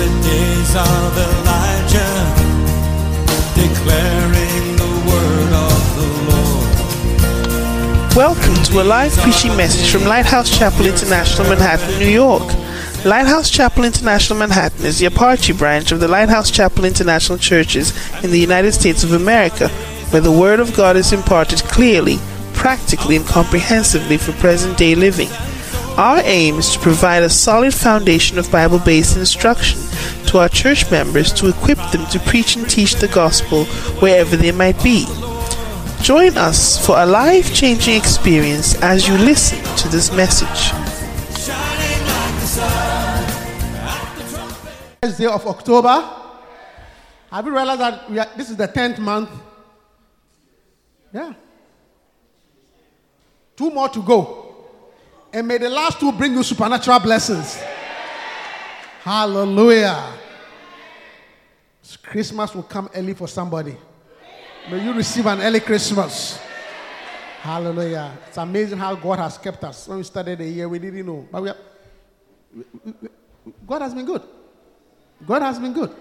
the days of Elijah, declaring the word of the Lord. Welcome to a live preaching message from Lighthouse Chapel International, Manhattan, New York. Lighthouse Chapel International Manhattan is the Apache branch of the Lighthouse Chapel International Churches in the United States of America, where the Word of God is imparted clearly, practically, and comprehensively for present day living. Our aim is to provide a solid foundation of Bible based instruction to our church members to equip them to preach and teach the gospel wherever they might be. Join us for a life changing experience as you listen to this message. Day of October. Have you realized that are, this is the 10th month? Yeah. Two more to go. And may the last two bring you supernatural blessings. Hallelujah. Christmas will come early for somebody. May you receive an early Christmas. Hallelujah. It's amazing how God has kept us. When we started the year, we didn't know. But we are, God has been good. God has been good.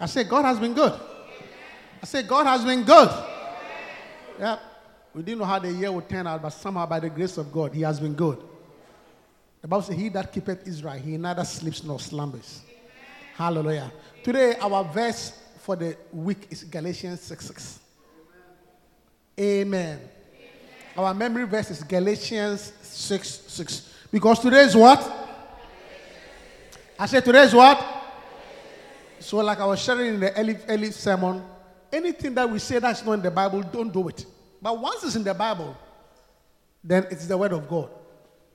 I say, God has been good. I say, God has been good. Yeah. We didn't know how the year would turn out, but somehow, by the grace of God, He has been good. The Bible says, He that keepeth Israel, he neither sleeps nor slumbers. Hallelujah. Today, our verse for the week is Galatians 6 6. Amen. Our memory verse is Galatians 6 6. Because today is what? I said, today is what? So, like I was sharing in the early, early sermon, anything that we say that's not in the Bible, don't do it. But once it's in the Bible, then it's the word of God.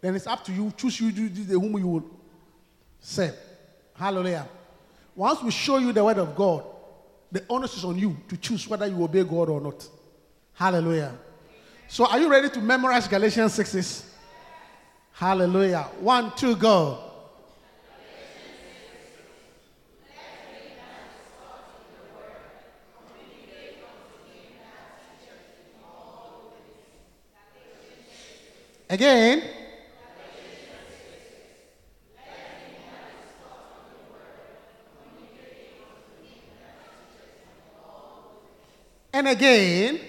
Then it's up to you. Choose you, you, you whom you will serve. Hallelujah. Once we show you the word of God, the onus is on you to choose whether you obey God or not. Hallelujah. So, are you ready to memorize Galatians 6? Hallelujah. One, two, go. Again. And again.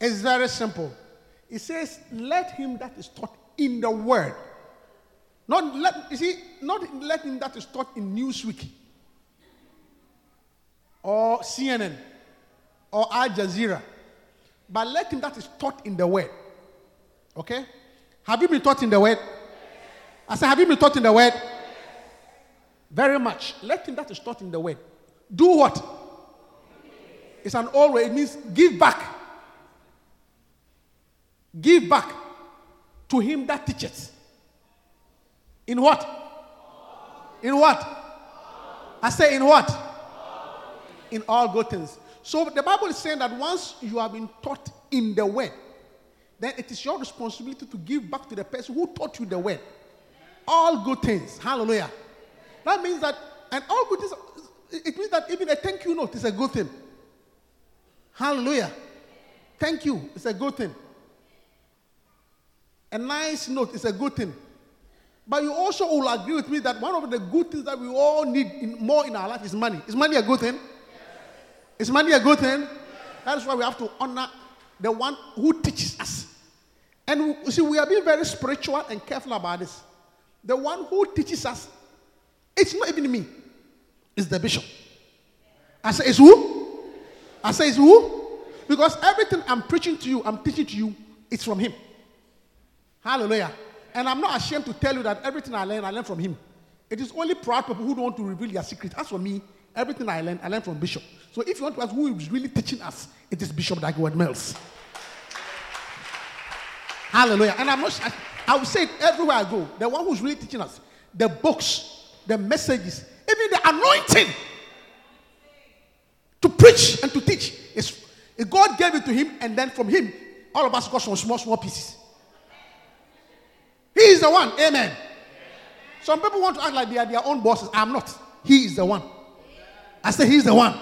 It's very simple. It says, Let him that is taught in the word not let you see, not letting that is taught in Newsweek or CNN or Al Jazeera, but letting that is taught in the Word. Okay? Have you been taught in the Word? I said, have you been taught in the Word? Very much. Letting that is taught in the Word. Do what? It's an old way. It means give back. Give back to him that teaches. In what? In what? I say in what? In all good things. So the Bible is saying that once you have been taught in the word, then it is your responsibility to give back to the person who taught you the word. All good things. Hallelujah. That means that, and all good things, it means that even a thank you note is a good thing. Hallelujah. Thank you is a good thing. A nice note is a good thing. But you also will agree with me that one of the good things that we all need in, more in our life is money. Is money a good thing? Yes. Is money a good thing? Yes. That is why we have to honor the one who teaches us. And we, see, we are being very spiritual and careful about this. The one who teaches us, it's not even me, it's the bishop. I say, it's who? I say, it's who? Because everything I'm preaching to you, I'm teaching to you, it's from him. Hallelujah. And I'm not ashamed to tell you that everything I learned, I learned from him. It is only proud people who don't want to reveal their secret. As for me, everything I learned, I learned from Bishop. So if you want to ask who is really teaching us, it is Bishop Dag Heward-Mills. Hallelujah. And I'm not, I, I will say it everywhere I go. The one who's really teaching us, the books, the messages, even the anointing to preach and to teach. Is, God gave it to him, and then from him, all of us got some small, small pieces. The one. Amen. Some people want to act like they are their own bosses. I'm not. He is the one. I say he's the one.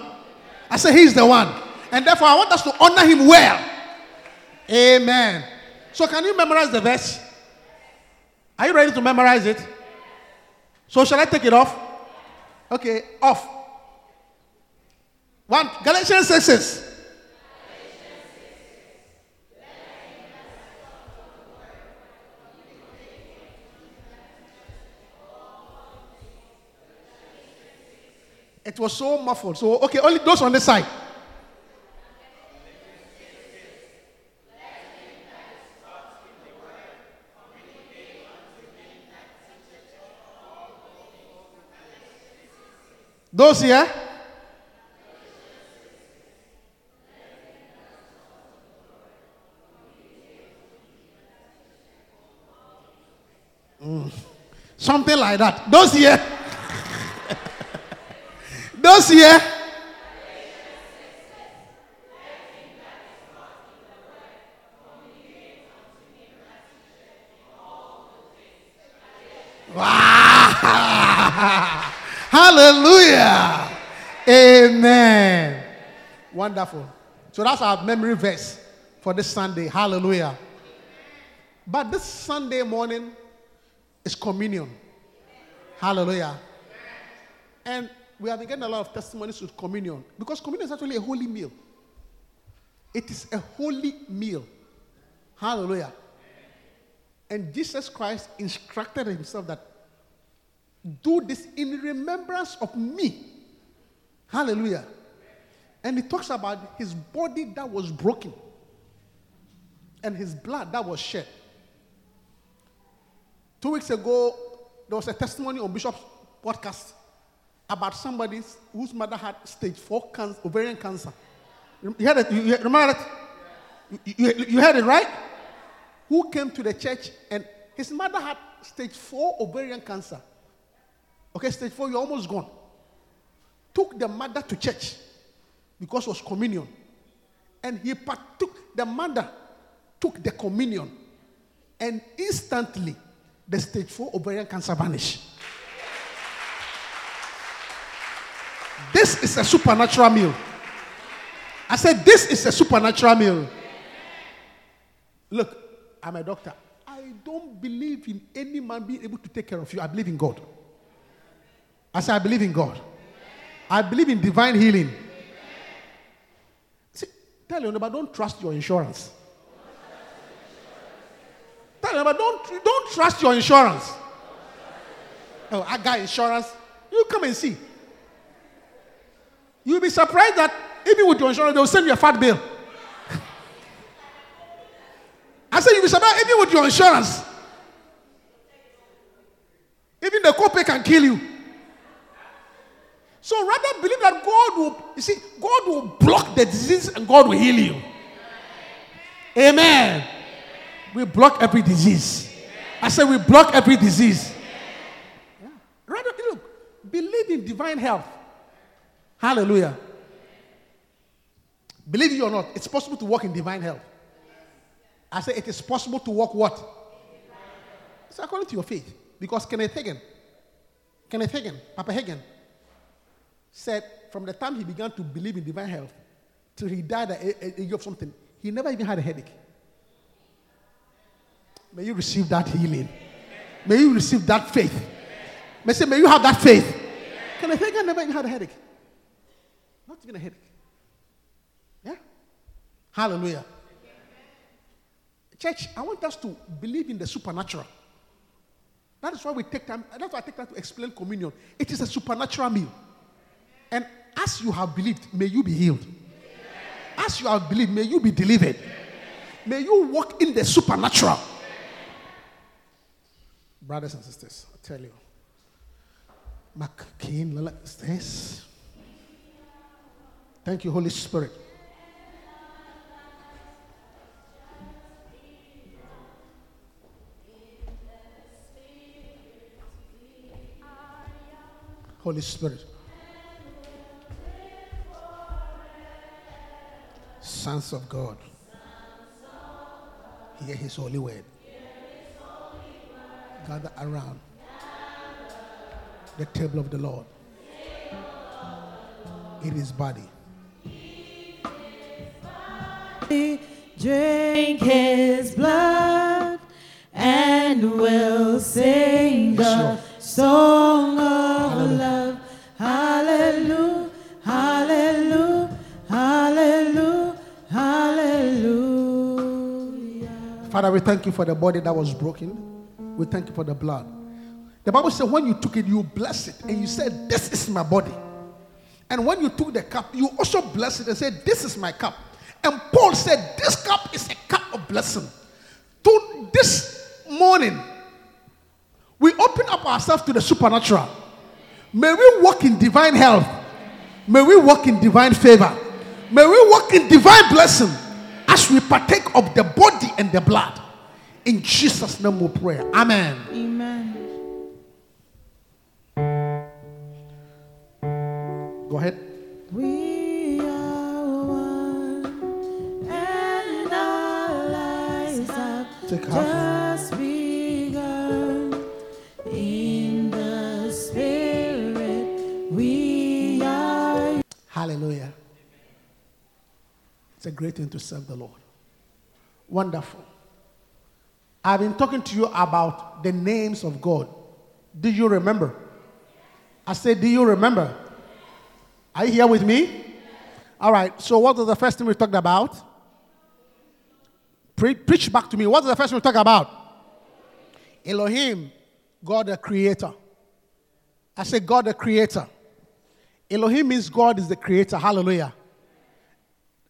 I say he's the one. And therefore, I want us to honor him well. Amen. So, can you memorize the verse? Are you ready to memorize it? So, shall I take it off? Okay, off. One, Galatians 6 6. It was so muffled. So, okay, only those on this side. Those here? Mm. Something like that. Those here? Those here? Wow. Hallelujah. Amen. Wonderful. So that's our memory verse for this Sunday. Hallelujah. But this Sunday morning is communion. Hallelujah. And we have been getting a lot of testimonies with communion because communion is actually a holy meal. It is a holy meal. Hallelujah. And Jesus Christ instructed himself that do this in remembrance of me. Hallelujah. And he talks about his body that was broken and his blood that was shed. Two weeks ago, there was a testimony on Bishop's podcast about somebody whose mother had stage four cancer, ovarian cancer. You heard it? You, remember that? You, you, you heard it, right? Who came to the church and his mother had stage four ovarian cancer. Okay, stage four, you're almost gone. Took the mother to church because it was communion. And he partook, the mother took the communion. And instantly, the stage four ovarian cancer vanished. This is a supernatural meal. I said, This is a supernatural meal. Look, I'm a doctor. I don't believe in any man being able to take care of you. I believe in God. I say, I believe in God. I believe in divine healing. See, tell your neighbor, don't trust your insurance. Tell your neighbor, don't, don't trust your insurance. Oh, I got insurance. You come and see. You'll be surprised that even with your insurance, they'll send you a fat bill. I said, you'll be surprised even with your insurance. Even the copay can kill you. So rather believe that God will, you see, God will block the disease and God will heal you. Amen. We block every disease. I said we block every disease. Yeah. Rather, look, believe in divine health. Hallelujah. Believe it or not, it's possible to walk in divine health. I say it is possible to walk what? It's according to your faith. Because Kenneth Hagin, Kenneth Hagin, Papa Hagin, said from the time he began to believe in divine health till he died at age of something, he never even had a headache. May you receive that healing. May you receive that faith. May say, may you have that faith. Kenneth Hagin never even had a headache. Not even a headache. Yeah? Hallelujah. Church, I want us to believe in the supernatural. That is why we take time. That's why I take time to explain communion. It is a supernatural meal. And as you have believed, may you be healed. As you have believed, may you be delivered. May you walk in the supernatural. Brothers and sisters, I tell you. McCain, this. Thank you, Holy Spirit. Holy Spirit. Sons of God. Hear his holy word. Gather around the table of the Lord. In his body. Drink his blood and we'll sing the song of love. Hallelujah, hallelujah, hallelujah, hallelujah. Father, we thank you for the body that was broken. We thank you for the blood. The Bible said when you took it, you blessed it and you said, This is my body. And when you took the cup, you also blessed it and said, This is my cup. And Paul said, This cup is a cup of blessing. To this morning, we open up ourselves to the supernatural. May we walk in divine health. May we walk in divine favor. May we walk in divine blessing as we partake of the body and the blood. In Jesus' name we pray. Amen. Amen. Go ahead. We we are. Hallelujah. It's a great thing to serve the Lord. Wonderful. I've been talking to you about the names of God. Do you remember? I said, Do you remember? Are you here with me? All right. So, what was the first thing we talked about? Pre- preach back to me. What was the first we talked about? Elohim, God the creator. I say God the creator. Elohim means God is the creator. Hallelujah.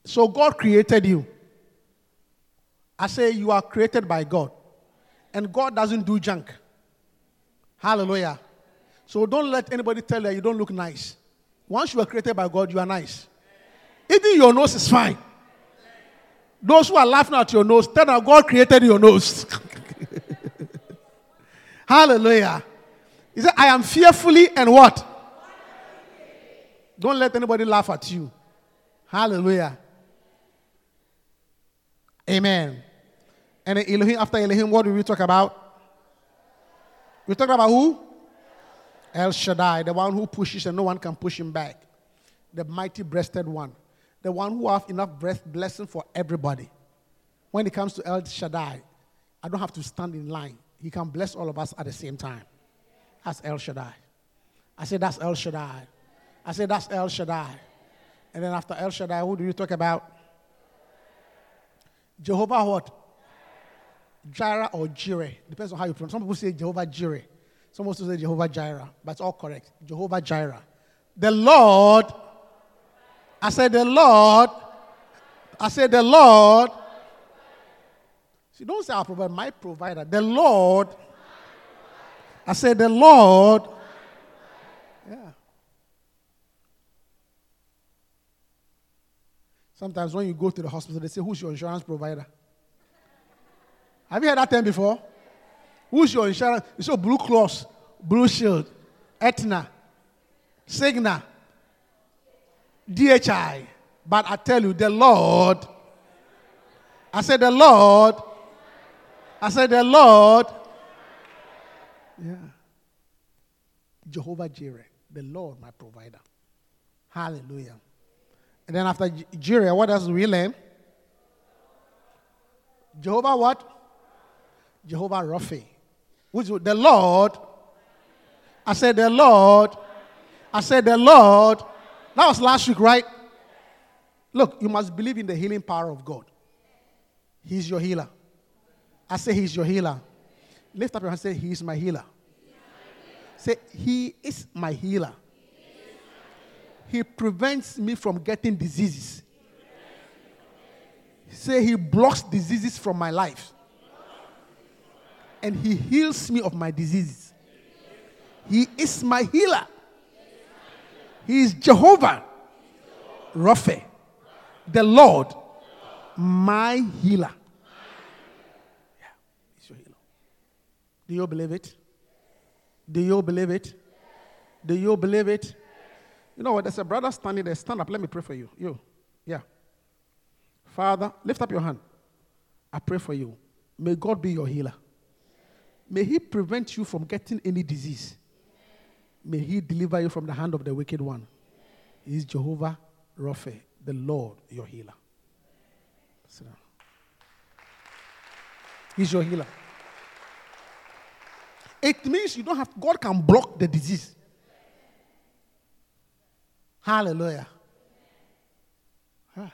So God created you. I say you are created by God. And God doesn't do junk. Hallelujah. So don't let anybody tell you you don't look nice. Once you are created by God, you are nice. Even your nose is fine. Those who are laughing at your nose, tell them God created your nose. Hallelujah. He said, I am fearfully and what? Don't let anybody laugh at you. Hallelujah. Amen. And Elohim, after Elohim, what do we talk about? We talk about who? El Shaddai, the one who pushes and no one can push him back. The mighty breasted one. The one who have enough breath blessing for everybody. When it comes to El Shaddai, I don't have to stand in line. He can bless all of us at the same time. That's El Shaddai. I say that's El Shaddai. I say that's El Shaddai. And then after El Shaddai, who do you talk about? Jehovah what? Jireh or Jireh. Depends on how you pronounce. Some people say Jehovah Jireh. Some also say Jehovah Jireh. But it's all correct. Jehovah Jireh. The Lord. I said the Lord. I said the Lord. See, don't say our provide my provider. The Lord. I said the Lord. Yeah. Sometimes when you go to the hospital, they say, Who's your insurance provider? Have you heard that term before? Who's your insurance? You say Blue Cross, Blue Shield, Aetna, Cigna, GHI. But I tell you, the Lord, I said, The Lord, I said, The Lord, yeah. Jehovah Jireh, the Lord, my provider. Hallelujah. And then after Jireh, what else do we learn? Jehovah what? Jehovah Rapha. Which the Lord. I said the Lord. I said the Lord. That was last week, right? Look, you must believe in the healing power of God. He's your healer. I say he's your healer. Lift up your hand and say, He is my healer. Say, He is my healer. He prevents me from getting diseases. Say, He blocks diseases from my life. And He heals me of my diseases. He is my healer. He is Jehovah Rapha, the Lord, my healer. Yeah, He's your healer. Do you believe it? Do you believe it? Do you believe it? You know what? There's a brother standing there. Stand up. Let me pray for you. You. Yeah. Father, lift up your hand. I pray for you. May God be your healer. May He prevent you from getting any disease. May He deliver you from the hand of the wicked one. He is Jehovah Rapha, the Lord, your healer. Sit down. He's your healer. It means you don't have, God can block the disease. Hallelujah. Ah.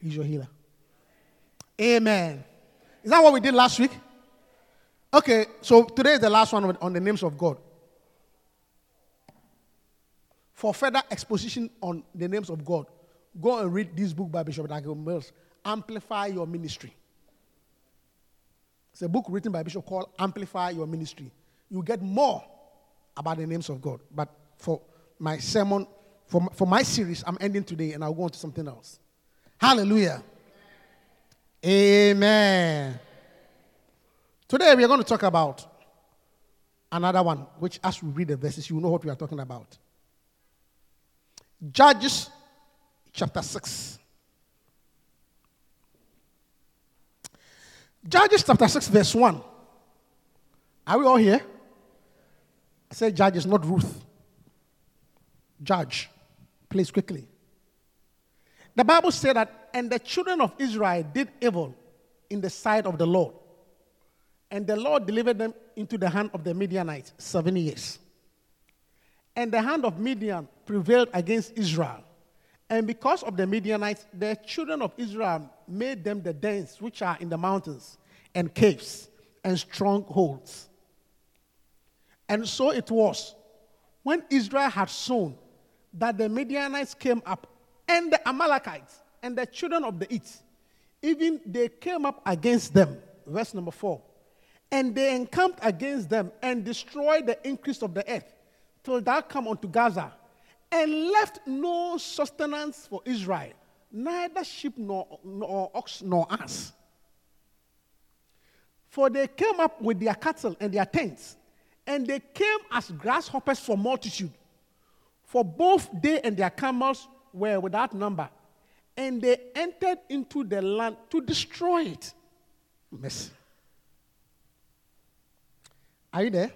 He's your healer. Amen. Is that what we did last week? Okay, so today is the last one on the names of God. For further exposition on the names of God, go and read this book by Bishop Daniel Mills, Amplify Your Ministry. It's a book written by Bishop called Amplify Your Ministry. You get more about the names of God. But for my sermon, for for my series, I'm ending today and I'll go on to something else. Hallelujah. Amen. Today we are going to talk about another one, which as we read the verses, you know what we are talking about. Judges chapter 6. Judges chapter 6, verse 1. Are we all here? I said Judges, not Ruth. Judge. Please quickly. The Bible said that, and the children of Israel did evil in the sight of the Lord. And the Lord delivered them into the hand of the Midianites seven years. And the hand of Midian prevailed against Israel. And because of the Midianites, the children of Israel made them the dens which are in the mountains, and caves, and strongholds. And so it was when Israel had sown that the Midianites came up, and the Amalekites, and the children of the East, even they came up against them. Verse number four. And they encamped against them and destroyed the increase of the earth till thou come unto Gaza, and left no sustenance for Israel, neither sheep nor, nor ox nor ass. For they came up with their cattle and their tents, and they came as grasshoppers for multitude. For both they and their camels were without number, and they entered into the land to destroy it. Mercy. Are you there?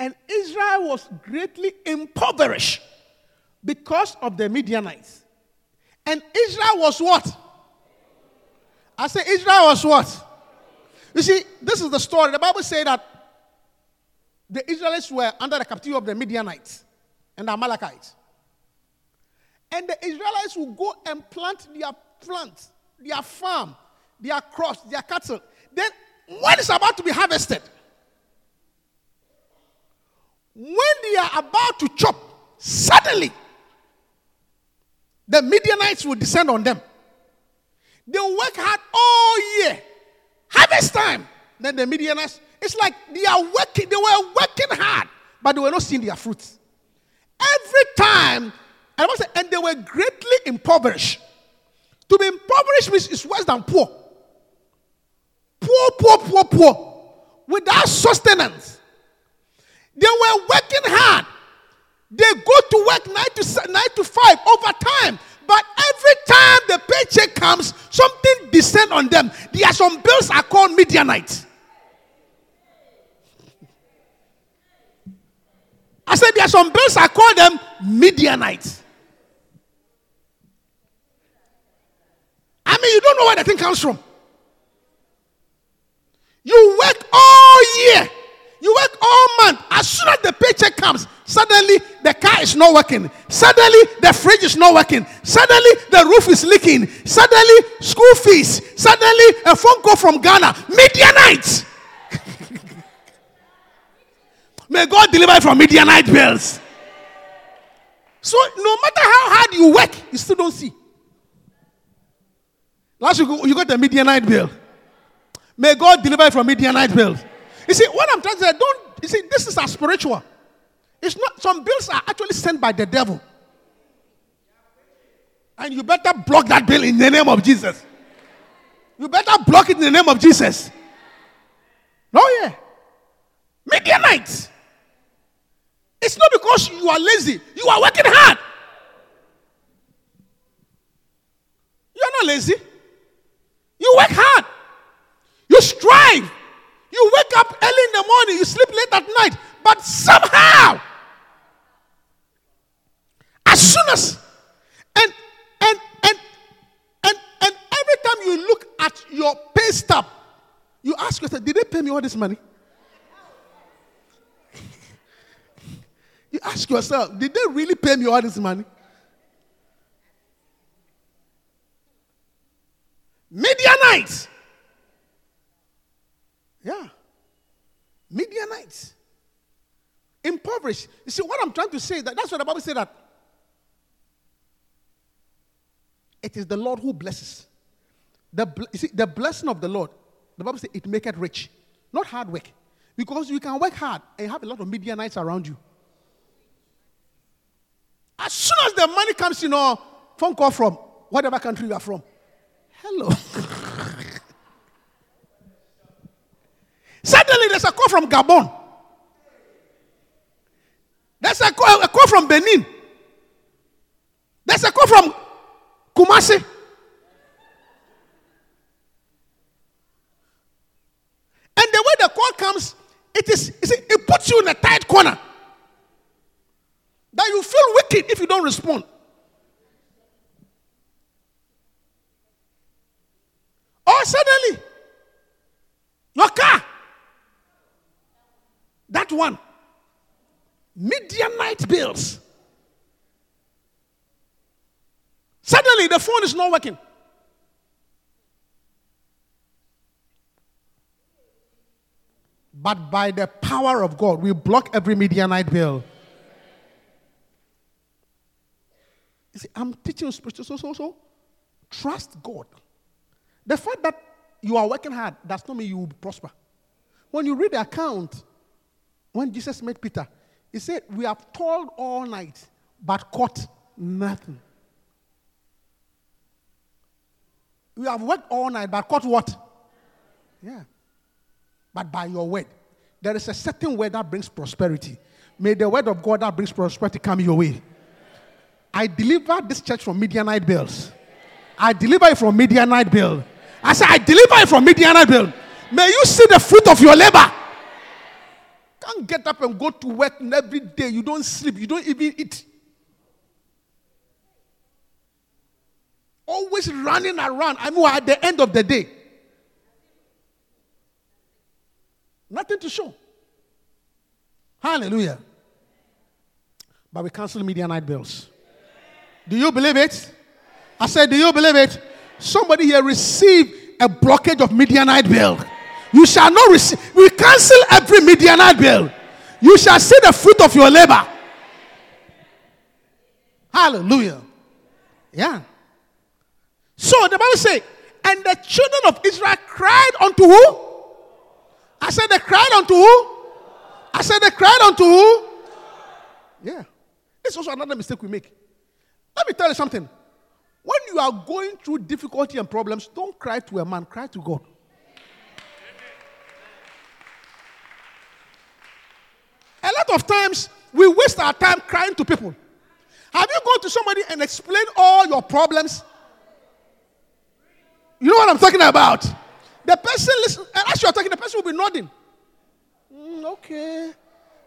And Israel was greatly impoverished because of the Midianites. And Israel was what? I say Israel was what? You see, this is the story. The Bible says that the Israelites were under the captivity of the Midianites and the Amalekites. And the Israelites will go and plant their plants, their farm, their crops, their cattle. Then, when it's about to be harvested, when they are about to chop, suddenly the Midianites will descend on them. They will work hard all year. Harvest time, then the Midianites, it's like they are working, they were working hard, but they were not seeing their fruits. Every time, and, say, and they were greatly impoverished. To be impoverished means it's worse than poor. Poor, poor, poor, poor. Without sustenance. They were working hard. They go to work nine to nine to five over time. But every time the paycheck comes, something descend on them. There are some bills are called Midianites. I said there are some bills I call them Midianites. I mean, you don't know where the thing comes from. You work all year. You work all month. As soon as the paycheck comes, suddenly the car is not working. Suddenly the fridge is not working. Suddenly the roof is leaking. Suddenly school fees. Suddenly a phone call from Ghana. Midianites. May God deliver you from Midianite bills. So no matter how hard you work, you still don't see. Last week you got the Midianite bill. May God deliver you from Midianite bills. You see, what I'm trying to say, don't, you see, this is a spiritual. It's not, some bills are actually sent by the devil. And you better block that bill in the name of Jesus. You better block it in the name of Jesus. No, yeah. Midianites. It's not because you are lazy, you are working hard. You are not lazy. You work hard. You strive. You wake up early in the morning, you sleep late at night, but somehow, as soon as, and and and and and every time you look at your pay stub, you ask yourself, did they pay me all this money? you ask yourself, did they really pay me all this money? Midianites. Yeah. Midianites. Impoverished. You see, what I'm trying to say that that's what the Bible said that it is the Lord who blesses. The, see, the blessing of the Lord, the Bible says it make it rich, not hard work. Because you can work hard and have a lot of Midianites around you. As soon as the money comes, you know, phone call from whatever country you are from. Hello. Suddenly there's a call from Gabon. There's a call, a call from Benin. There's a call from Kumasi. And the way the call comes, it is see, it puts you in a tight corner. That you feel wicked if you don't respond. Or suddenly, your car, that one, Midianite bills. Suddenly, the phone is not working. But by the power of God, we block every Midianite bill. You see, I'm teaching spiritual, so, so, so. Trust God. The fact that you are working hard does not mean you will prosper. When you read the account, when Jesus met Peter, he said, We have toiled all night, but caught nothing. We have worked all night, but caught what? Yeah. But by your word, there is a certain word that brings prosperity. May the word of God that brings prosperity come your way. I deliver this church from Midianite bills. I deliver it from Midianite bill. I say, I deliver it from Midianite bill. May you see the fruit of your labor. Can't get up and go to work every day. You don't sleep. You don't even eat. Always running around. I mean, at the end of the day, nothing to show. Hallelujah. But we cancel Midianite bills. Do you believe it? I said, Do you believe it? Somebody here received a blockage of Midianite bill. You shall not receive. We cancel every Midianite bill. You shall see the fruit of your labor. Hallelujah. Yeah. So the Bible says, and the children of Israel cried unto who? I said they cried unto who? I said they cried unto who? Yeah. This is also another mistake we make. Let me tell you something. When you are going through difficulty and problems, don't cry to a man, cry to God. A lot of times we waste our time crying to people. Have you gone to somebody and explained all your problems? You know what I'm talking about? The person listen, and as you're talking, the person will be nodding. "Mm, okay.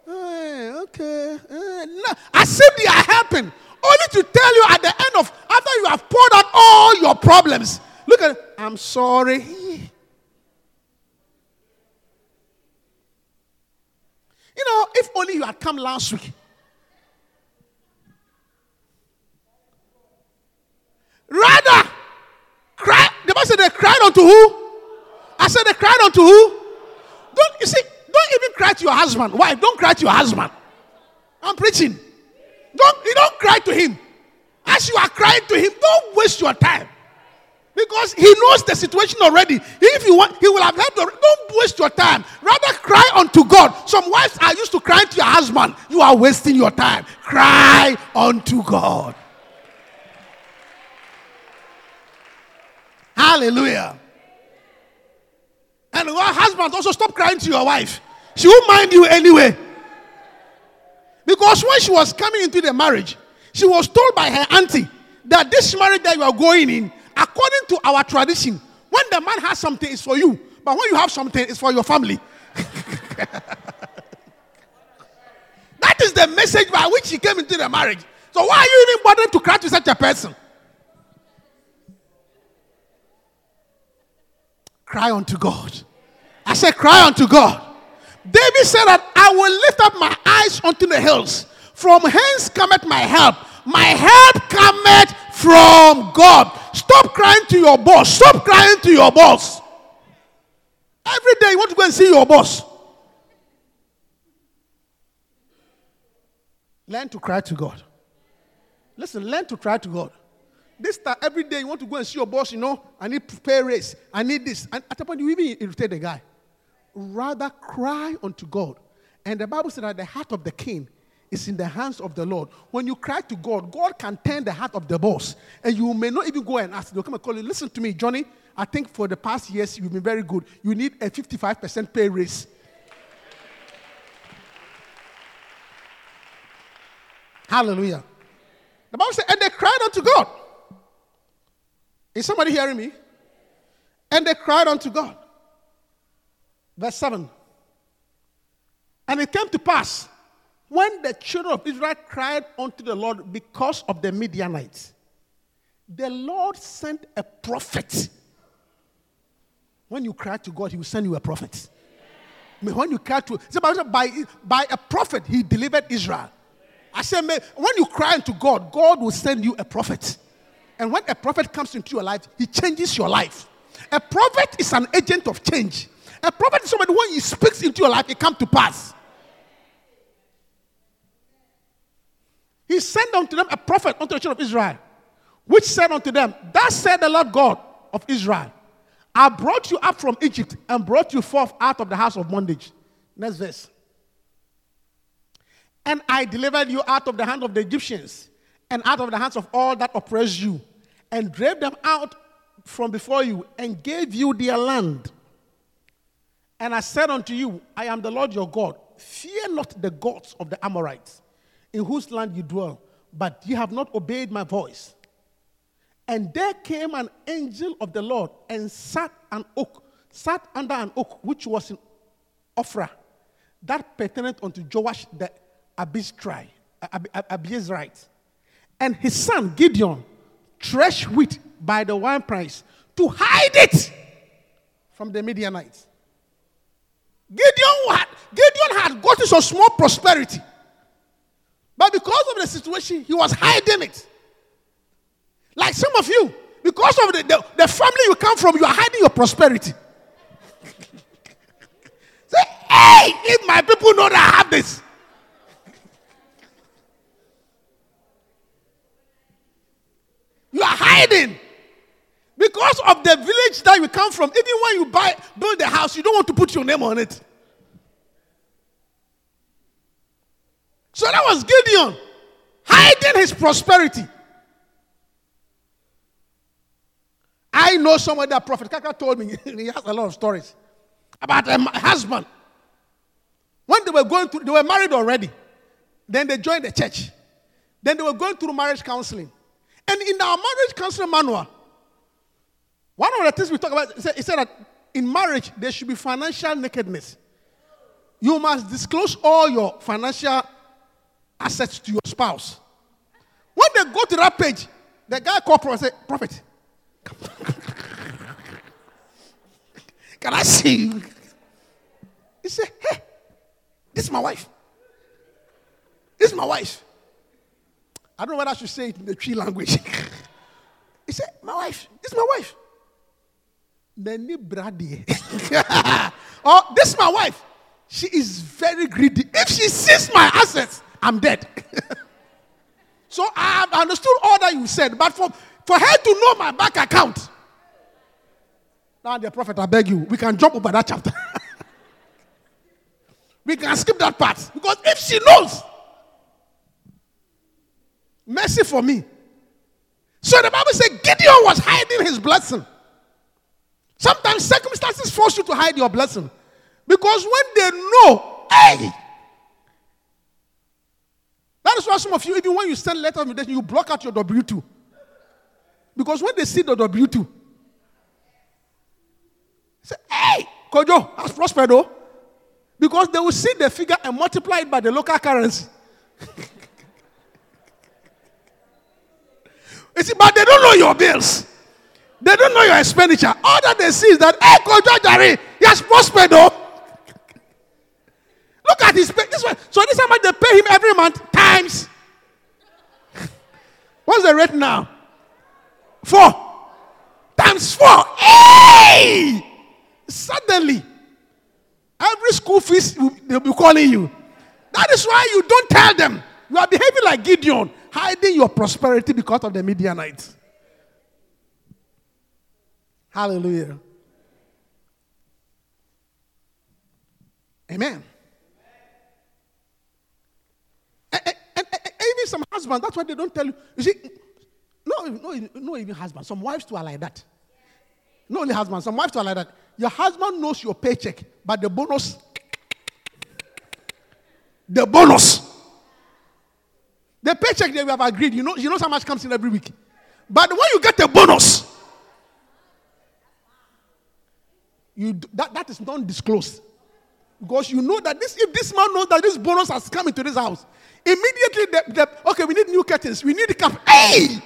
Eh, okay. Eh, no. As if they are helping. Only to tell you at the end of, after you have poured out all your problems, look at. I'm sorry. You know, if only you had come last week. Rather, cry. The Bible said they cried unto who? I said they cried unto who? Don't you see? Don't even cry to your husband. Wife, don't cry to your husband. I'm preaching. Don't you don't cry to him. As you are crying to him, don't waste your time. Because he knows the situation already. If you want, he will have helped. Don't waste your time. Rather cry unto God. Some wives are used to crying to your husband. You are wasting your time. Cry unto God. Hallelujah. And your husband also stop crying to your wife. She won't mind you anyway. Because when she was coming into the marriage, she was told by her auntie that this marriage that you are going in, according to our tradition, when the man has something, it's for you. But when you have something, it's for your family. that is the message by which he came into the marriage. So why are you even bothering to cry to such a person? Cry unto God. I said, Cry unto God. David said that I will lift up my eyes unto the hills. From hence cometh my help. My help cometh from God. Stop crying to your boss. Stop crying to your boss. Every day you want to go and see your boss. Learn to cry to God. Listen, learn to cry to God. This time, every day you want to go and see your boss, you know, I need pay raise, I need this. And at a point, you even irritate the guy. Rather cry unto God. And the Bible said that the heart of the king is in the hands of the Lord. When you cry to God, God can turn the heart of the boss. And you may not even go and ask. They'll come and call you. Listen to me, Johnny. I think for the past years you've been very good. You need a 55% pay raise. Hallelujah. The Bible said, and they cried unto God. Is somebody hearing me? And they cried unto God. Verse 7. And it came to pass when the children of Israel cried unto the Lord because of the Midianites, the Lord sent a prophet. When you cry to God, He will send you a prophet. When you cry to, by, by a prophet, He delivered Israel. I said, when you cry unto God, God will send you a prophet. And when a prophet comes into your life, he changes your life. A prophet is an agent of change. A prophet is somebody when he speaks into your life, it comes to pass. He sent unto them a prophet unto the children of Israel, which said unto them, Thus said the Lord God of Israel, I brought you up from Egypt and brought you forth out of the house of bondage. Next verse. And I delivered you out of the hand of the Egyptians and out of the hands of all that oppress you, and drave them out from before you, and gave you their land. And I said unto you, I am the Lord your God. Fear not the gods of the Amorites, in whose land you dwell, but ye have not obeyed my voice. And there came an angel of the Lord and sat an oak, sat under an oak which was in Ophrah, that pertained unto Joash the Abizri, uh, Ab- Ab- Abiezrite. And his son Gideon threshed wheat by the winepress to hide it from the Midianites. Gideon had, Gideon had gotten some small prosperity. But because of the situation, he was hiding it. Like some of you, because of the, the, the family you come from, you are hiding your prosperity. Say, hey, if my people know that I have this. You are hiding. Because of the village that you come from, even when you buy, build a house, you don't want to put your name on it. So that was Gideon hiding his prosperity. I know somebody that Prophet Kaka told me, he has a lot of stories about a husband. When they were going through, they were married already. Then they joined the church. Then they were going through marriage counseling. And in our marriage counseling manual, one of the things we talk about, it said, it said that in marriage, there should be financial nakedness. You must disclose all your financial assets to your spouse. When they go to that page, the guy called prophet and Prophet, can I see you? He said, Hey, this is my wife. This is my wife. I don't know whether I should say it in the Twi language. he said, My wife, this is my wife. Nani Brady. oh, this is my wife. She is very greedy. If she sees my assets, I'm dead. so I understood all that you said, but for, for her to know my bank account, now the prophet, I beg you, we can jump over that chapter. we can skip that part because if she knows, mercy for me. So the Bible says Gideon was hiding his blessing. Sometimes circumstances force you to hide your blessing. Because when they know, hey, that is why some of you, even when you send letter of invitation, you block out your W 2. Because when they see the W 2, say, hey, Kojo has prospered, though. Because they will see the figure and multiply it by the local currency. you see, but they don't know your bills. They don't know your expenditure. All that they see is that, hey, Kojajari, he has prospered, though. Look at his pay. This one. So this is how much they pay him every month times. What's the rate now? Four. Times four. Hey! Suddenly, every school fees they'll be calling you. That is why you don't tell them. You are behaving like Gideon, hiding your prosperity because of the Midianites. Hallelujah. Amen. And, and- and- and even some husbands, that's why they don't tell you. You see, no, no, no, even husbands. Some wives too are like that. Not only husbands, some wives too are like that. Your husband knows your paycheck, but the bonus, the bonus, the paycheck that we have agreed, you know, you know how much comes in every week. But when you get the bonus, you that, that is non-disclosed. Because you know that this, if this man knows that this bonus has come into this house, immediately the, the okay, we need new curtains, we need a cup. Hey, he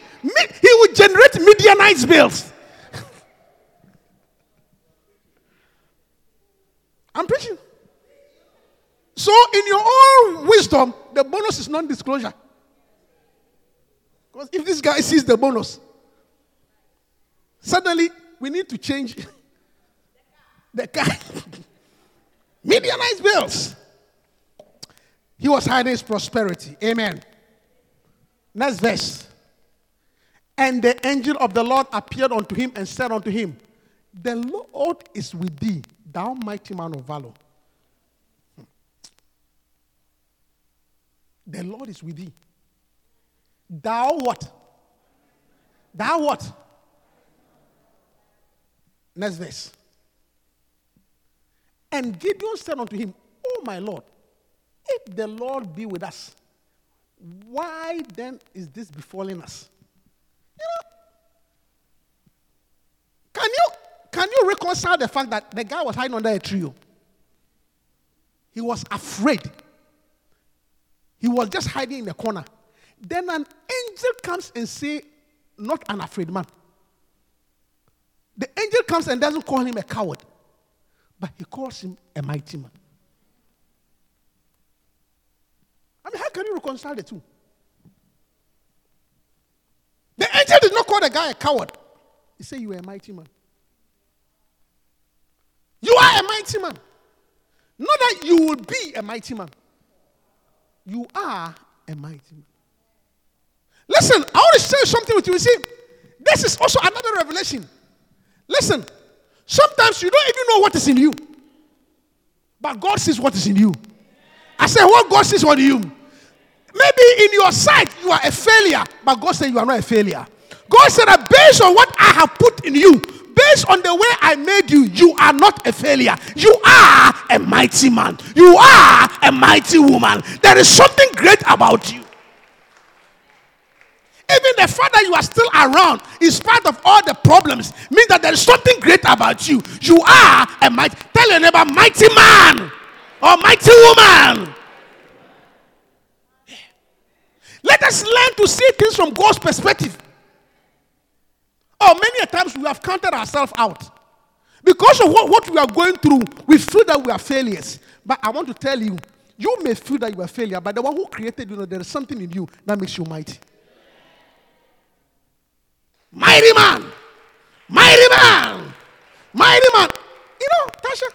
will generate Midianite bills. I'm preaching. So, in your own wisdom, the bonus is non-disclosure. Because if this guy sees the bonus, suddenly we need to change the car. Midianite bills. He was hiding his prosperity. Amen. Next verse. And the angel of the Lord appeared unto him and said unto him, The Lord is with thee, thou mighty man of valor. Hmm. The Lord is with thee. Thou what? Thou what? Next verse. And Gideon said unto him, O my Lord, if the Lord be with us, why then is this befalling us? You know, can you can you reconcile the fact that the guy was hiding under a tree? oh? He was afraid. He was just hiding in the corner. Then an angel comes and say, "Not an afraid man." The angel comes and doesn't call him a coward, but he calls him a mighty man. I mean, how can you reconcile the two? The angel did not call the guy a coward. He said, You are a mighty man. You are a mighty man. Not that you will be a mighty man. You are a mighty man. Listen, I want to share something with you. You see, this is also another revelation. Listen, sometimes you don't even know what is in you, but God sees what is in you. I said, What God sees in you? Maybe in your sight you are a failure, but God said you are not a failure. God said that based on what I have put in you, based on the way I made you, you are not a failure. You are a mighty man. You are a mighty woman. There is something great about you. Even the fact that you are still around, in spite of all the problems, means that there is something great about you. You are a mighty. Tell your neighbor, mighty man or mighty woman. Let us learn to see things from God's perspective. Oh, many a times we have counted ourselves out. Because of what, what we are going through, we feel that we are failures. But I want to tell you, you may feel that you are a failure, but the one who created you, know, there is something in you that makes you mighty. Mighty man! Mighty man! Mighty man! You know, Tasha,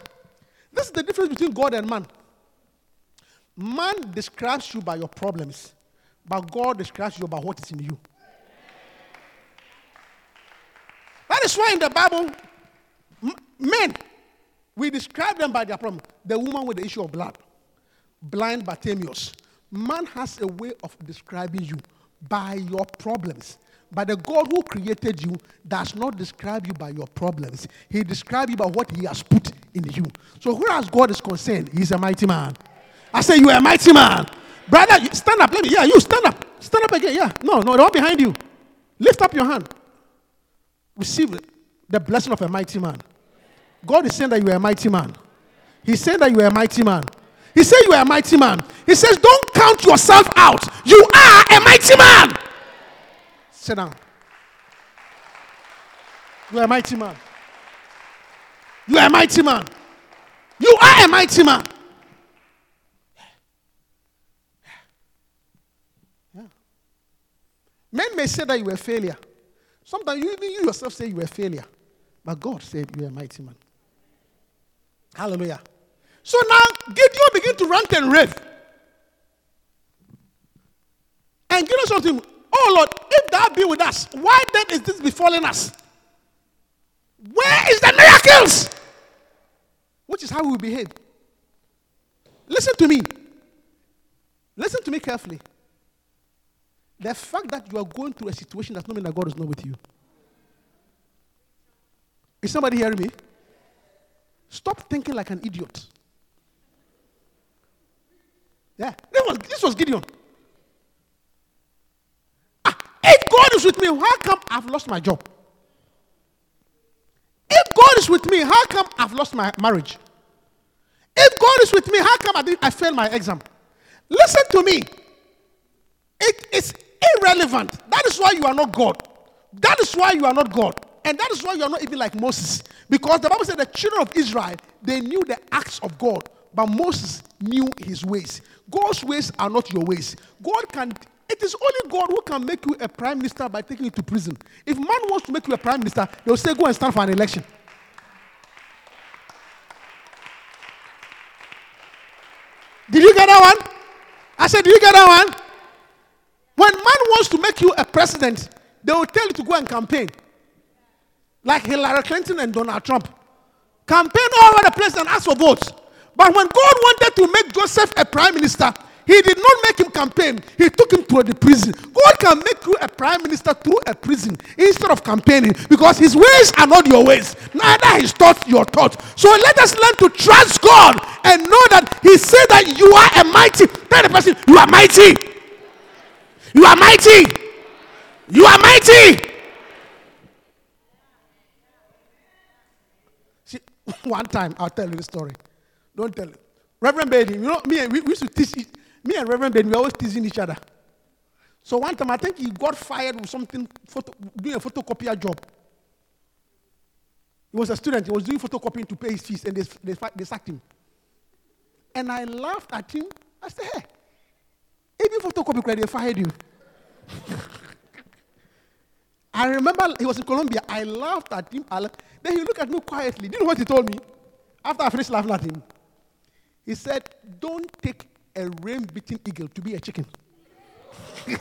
this is the difference between God and man. Man describes you by your problems, but God describes you by what is in you. That is why in the Bible, men, we describe them by their problem. The woman with the issue of blood, blind Bartimaeus. Man has a way of describing you by your problems. But the God who created you does not describe you by your problems. He describes you by what He has put in you. So, whereas God is concerned, He's a mighty man. I say, You are a mighty man. Brother, stand up. Let me. Yeah, you stand up. Stand up again. Yeah. No, no, the one behind you. Lift up your hand receive the blessing of a mighty man. God is saying that you are a mighty man. He's saying that you are a mighty man. He said you are a mighty man. He says, Don't count yourself out. You are a mighty man. Sit down. You are a mighty man. You are a mighty man. You are a mighty man. Yeah. Men may say that you were a failure. Sometimes you, you yourself say you were a failure. But God said you are a mighty man. Hallelujah. So now Gideon begin to rant and rave. And said to him, Oh Lord, if thou be with us, why then is this befalling us? Where is the miracles? Which is how we behave. Listen to me. Listen to me carefully. The fact that you are going through a situation does not mean that God is not with you. Is somebody hearing me? Stop thinking like an idiot. Yeah, this was, this was Gideon. Ah, if God is with me, how come I've lost my job? If God is with me, how come I've lost my marriage? If God is with me, how come I, I failed my exam? Listen to me. It is irrelevant. That is why you are not God. That is why you are not God. And that is why you are not even like Moses. Because the Bible said the children of Israel, they knew the acts of God, but Moses knew his ways. God's ways are not your ways. God can, it is only God who can make you a prime minister by taking you to prison. If man wants to make you a prime minister, they'll say, go and stand for an election. Did you get that one? I said, Did you get that one? When man wants to make you a president, they will tell you to go and campaign. Like Hillary Clinton and Donald Trump. Campaign all over the place and ask for votes. But when God wanted to make Joseph a prime minister, he did not make him campaign. He took him to the prison. God can make you a prime minister through a prison instead of campaigning because his ways are not your ways. Neither his thoughts your thoughts. So let us learn to trust God and know that he said that you are a mighty. Tell the person, you are mighty. You are mighty. You are mighty. See, one time I'll tell you the story. Don't tell it. Reverend Baden, you know, me we, we used to teach, each- me and Reverend Ben, we always teasing each other. So one time I think he got fired with something, photo, doing a photocopier job. He was a student, he was doing photocopying to pay his fees, and they, they, they sacked him. And I laughed at him. I said, hey, even photocopy credit, they fired you. I remember he was in Colombia. I laughed at him. I la- then he looked at me quietly. Do you know what he told me? After I finished laughing at him, he said, Don't take a rain beaten eagle to be a chicken. Do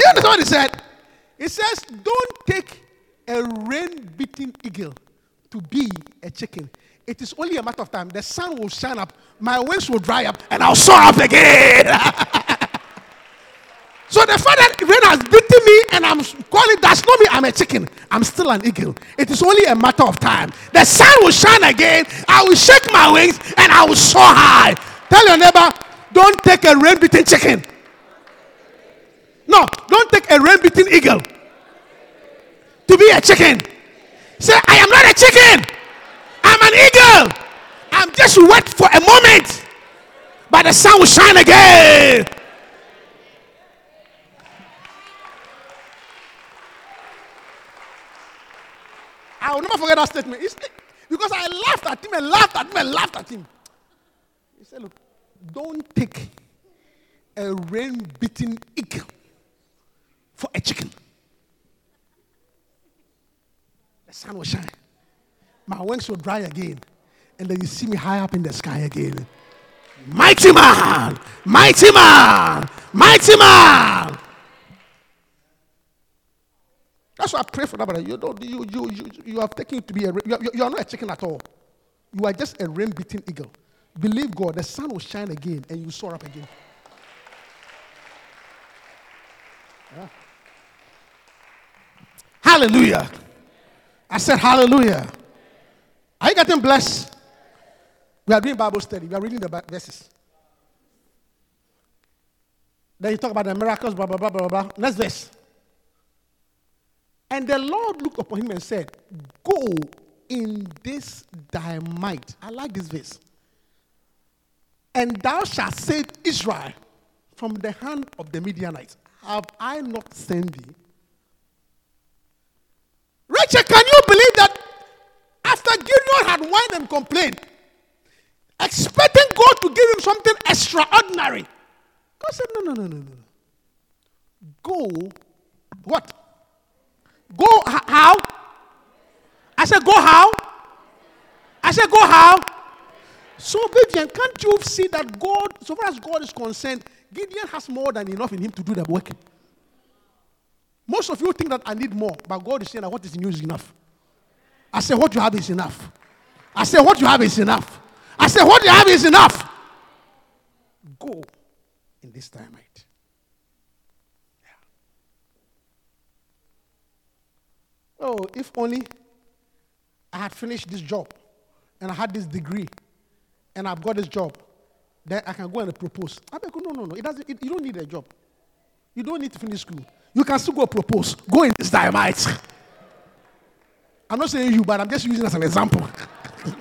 you understand what he said? He says, Don't take a rain beaten eagle to be a chicken. It is only a matter of time. The sun will shine up, my wings will dry up, and I'll soar up again. So the fact that rain has beaten and I'm calling does not mean I'm a chicken. I'm still an eagle. It is only a matter of time. The sun will shine again. I will shake my wings and I will soar high. Tell your neighbor, don't take a rain beaten chicken. No, don't take a rain beaten eagle to be a chicken. Say, I am not a chicken. I'm an eagle. I'm just wet for a moment. But the sun will shine again. I will never forget that statement. It's, because I laughed at him and laughed at him and laughed at him. He said, Look, don't take a rain beaten eagle for a chicken. The sun will shine. My wings will dry again. And then you see me high up in the sky again. Mighty man! Mighty man! Mighty man! That's why I pray for that brother. You don't, you, you, you, you have taken to be a, you are, you are not a chicken at all. You are just a rain beaten eagle. Believe God, the sun will shine again and you soar up again. Yeah. Hallelujah. I said hallelujah. Are you getting blessed? We are doing Bible study. We are reading the verses. Then you talk about the miracles, blah, blah, blah, blah, blah. Next verse. And the Lord looked upon him and said, Go in this thy might. I like this verse. And thou shalt save Israel from the hand of the Midianites, have I not sent thee? Rachel, can you believe that after Gideon had whined and complained, expecting God to give him something extraordinary, God said, No, no, no, no, no. Go, what? Go how? I said, Go how? I said, Go how? So, Gideon, can't you see that God, so far as God is concerned, Gideon has more than enough in him to do the work? Most of you think that I need more, but God is saying that what is in you is enough. I say, What you have is enough. I say, What you have is enough. I say, What you have is enough. Go in this time, mate. Oh, if only I had finished this job and I had this degree and I've got this job, then I can go and propose. I beg, no, no, no. It doesn't, it, you don't need a job. You don't need to finish school. You can still go propose. Go in this dynamite. I'm not saying you, but I'm just using as an example.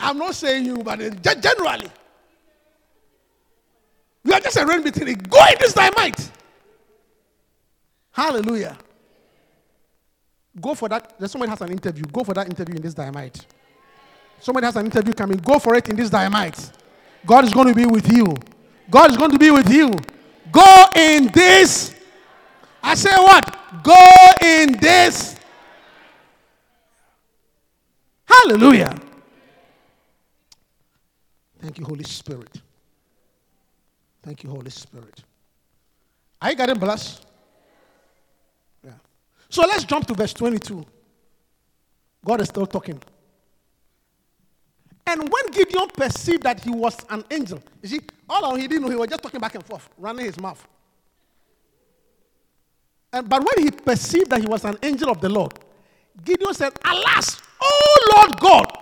I'm not saying you, but generally. You are just a rain between it. Go in this dynamite. Hallelujah. Go for that. Somebody has an interview. Go for that interview in this dynamite. Somebody has an interview coming. Go for it in this dynamite. God is going to be with you. God is going to be with you. Go in this. I say what? Go in this. Hallelujah. Thank you, Holy Spirit. Thank you, Holy Spirit. Are you getting blessed? So let's jump to verse 22. God is still talking. And when Gideon perceived that he was an angel, you see, all along he didn't know, he was just talking back and forth, running his mouth. And, but when he perceived that he was an angel of the Lord, Gideon said, Alas, O Lord God,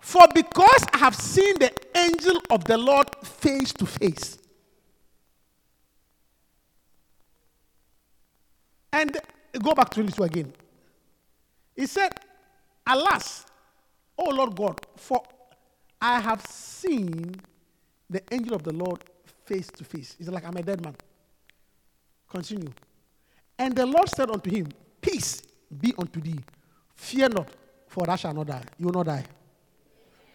for because I have seen the angel of the Lord face to face. And go back to 22 again. He said, Alas, O Lord God, for I have seen the angel of the Lord face to face. He's like, I'm a dead man. Continue. And the Lord said unto him, Peace be unto thee. Fear not, for thou shalt not die. You will not die.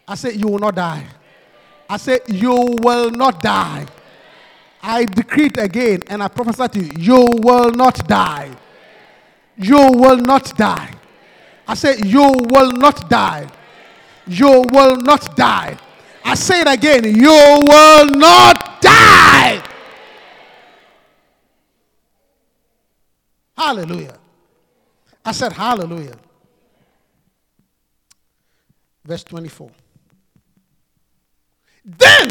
I say, You will not die. I say, You will not die. I decree it again and I prophesy to you, you will not die. You will not die. I say, You will not die. You will not die. I say it again, you will not die. Hallelujah. I said, Hallelujah. Verse 24. Then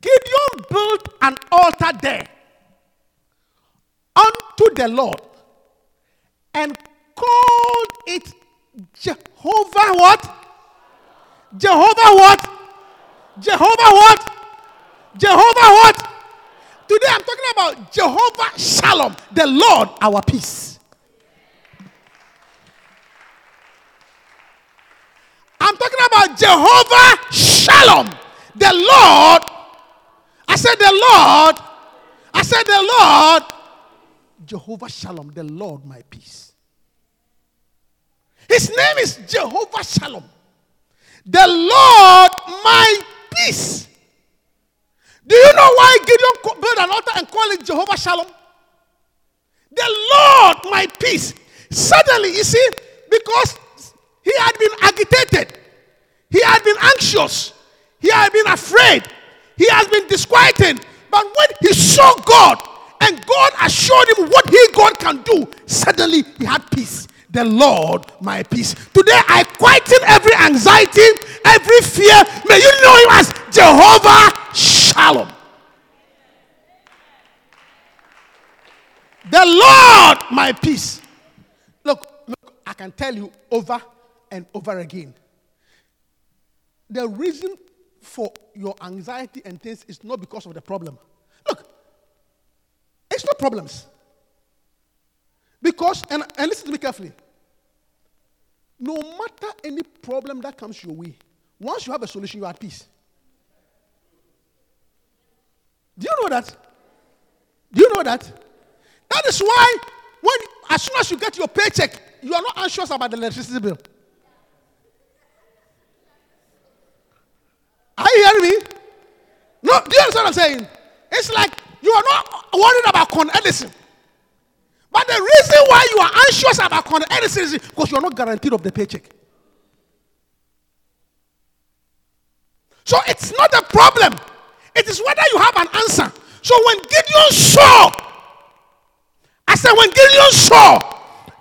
Gideon built an altar there unto the Lord and called it Jehovah what? Jehovah what? Jehovah what? Jehovah what? Today I'm talking about Jehovah Shalom, the Lord our peace. I'm talking about Jehovah Shalom, the Lord. I said the Lord. I said the Lord. Jehovah Shalom, the Lord my peace. His name is Jehovah Shalom, the Lord my peace. Do you know why Gideon built an altar and called it Jehovah Shalom? The Lord my peace. Suddenly, you see, because he had been agitated, he had been anxious, he had been afraid, he has been disquieted. But when he saw God and God assured him what he, God, can do, suddenly he had peace. The Lord, my peace. Today I quieten every anxiety, every fear. May you know him as Jehovah Shalom. The Lord, my peace. Look, look, I can tell you over and over again. The reason for your anxiety and things is not because of the problem. Look, it's not problems. Because, and, and listen to me carefully. No matter any problem that comes your way, once you have a solution, you are at peace. Do you know that? Do you know that? That is why, when as soon as you get your paycheck, you are not anxious about the electricity bill. Are you hearing me? No, do you understand what I'm saying? It's like you are not worried about Con Edison. But the reason why you are anxious about Edison is because you are not guaranteed of the paycheck. So it's not a problem. It is whether you have an answer. So when Gideon saw, I said, when Gideon saw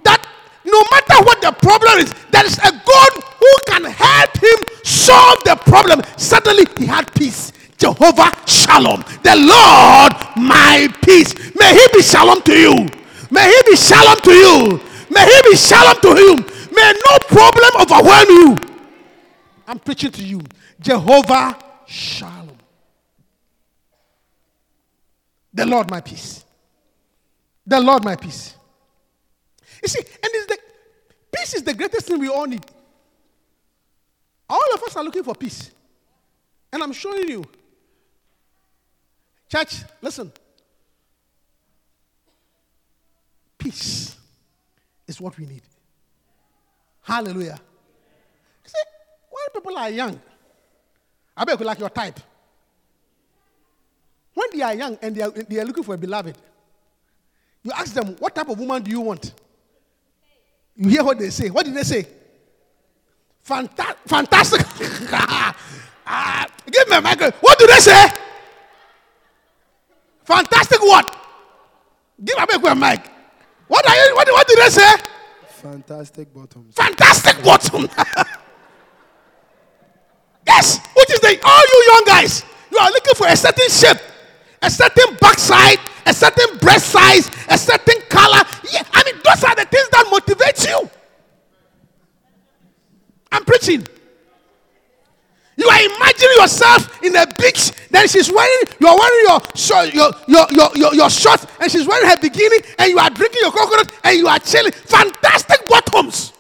that no matter what the problem is, there is a God who can help him solve the problem. Suddenly he had peace. Jehovah Shalom, the Lord my peace. May he be shalom to you. May he be shalom to you. May he be shalom to him. May no problem overwhelm you. I'm preaching to you. Jehovah Shalom. The Lord my peace. The Lord my peace. You see, and it's the peace is the greatest thing we all need. All of us are looking for peace. And I'm showing you. Church, listen. Peace is what we need. Hallelujah. See, when people are young, I bet you like your type. When they are young and they are, they are looking for a beloved, you ask them, What type of woman do you want? You hear what they say. What did they say? Fanta- fantastic. ah, give me a microphone. What do they say? Fantastic what? Give a mic. What, are you, what, what did they say? Fantastic bottoms. Fantastic bottom. yes, which is the all you young guys. You are looking for a certain shape, a certain backside, a certain breast size, a certain color. Yeah, I mean, those are the things that motivate you. I'm preaching. You are imagining yourself in a beach. Then she's wearing, you're wearing your, your, your, your, your, your shorts, and she's wearing her bikini, and you are drinking your coconut, and you are chilling. Fantastic bottoms.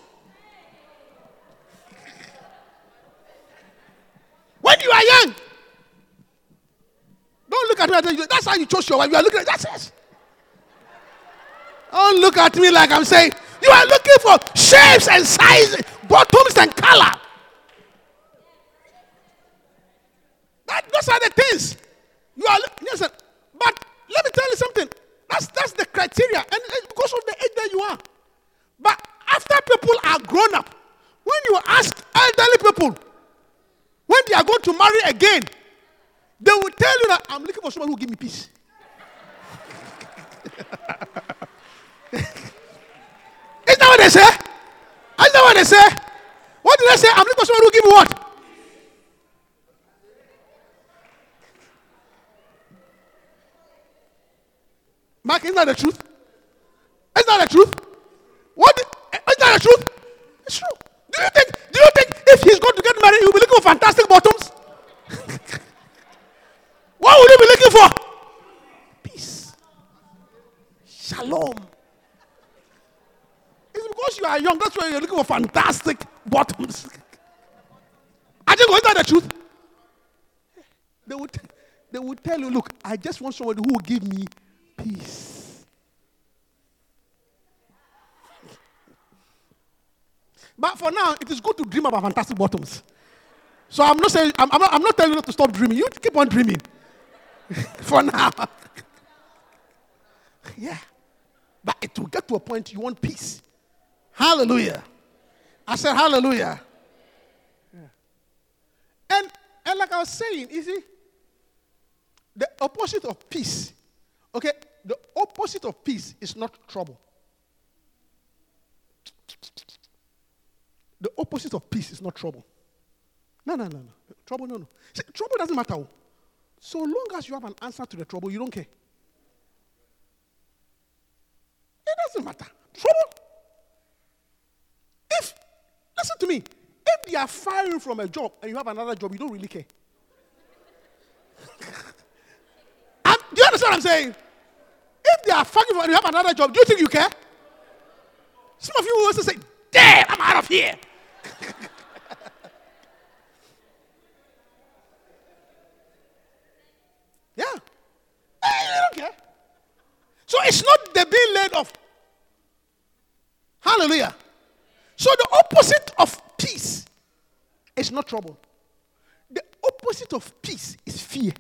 When you are young, don't look at me. tell you, That's how you chose your wife. You are looking at that's it. Don't look at me like I'm saying you are looking for shapes and sizes, bottoms and color. That, those are the things. You are listen, but let me tell you something. That's that's the criteria, and because of the age that you are. But after people are grown up, when you ask elderly people when they are going to marry again, they will tell you that I'm looking for someone who will give me peace. Is that what they say? Is that what they say? What did they say? I'm looking for someone who will give me what? Isn't that the truth? Isn't that the truth? What? Is that the truth? It's true. Do you think? Do you think if he's going to get married, he'll be looking for fantastic bottoms? what will he be looking for? Peace. Shalom. It's because you are young. That's why you're looking for fantastic bottoms. I think is that the truth? They would, they would tell you, look, I just want somebody who will give me peace. But for now, it is good to dream about fantastic bottoms. So I'm not saying I'm, I'm, not, I'm not telling you to stop dreaming. You keep on dreaming. for now. yeah. But it will get to a point you want peace. Hallelujah. I said hallelujah. Yeah. And and like I was saying, you see, the opposite of peace, okay, the opposite of peace is not trouble. The opposite of peace is not trouble. No, no, no, no. Trouble, no, no. See, trouble doesn't matter. oh. So long as you have an answer to the trouble, you don't care. It doesn't matter. Trouble. If, listen to me, if they are firing from a job and you have another job, you don't really care. Do you understand what I'm saying? If they are firing from and you have another job, do you think you care? Some of you will also say, damn, I'm out of here. yeah. Eh, It's not the being laid off. Hallelujah. So the opposite of peace is not trouble. The opposite of peace is fear.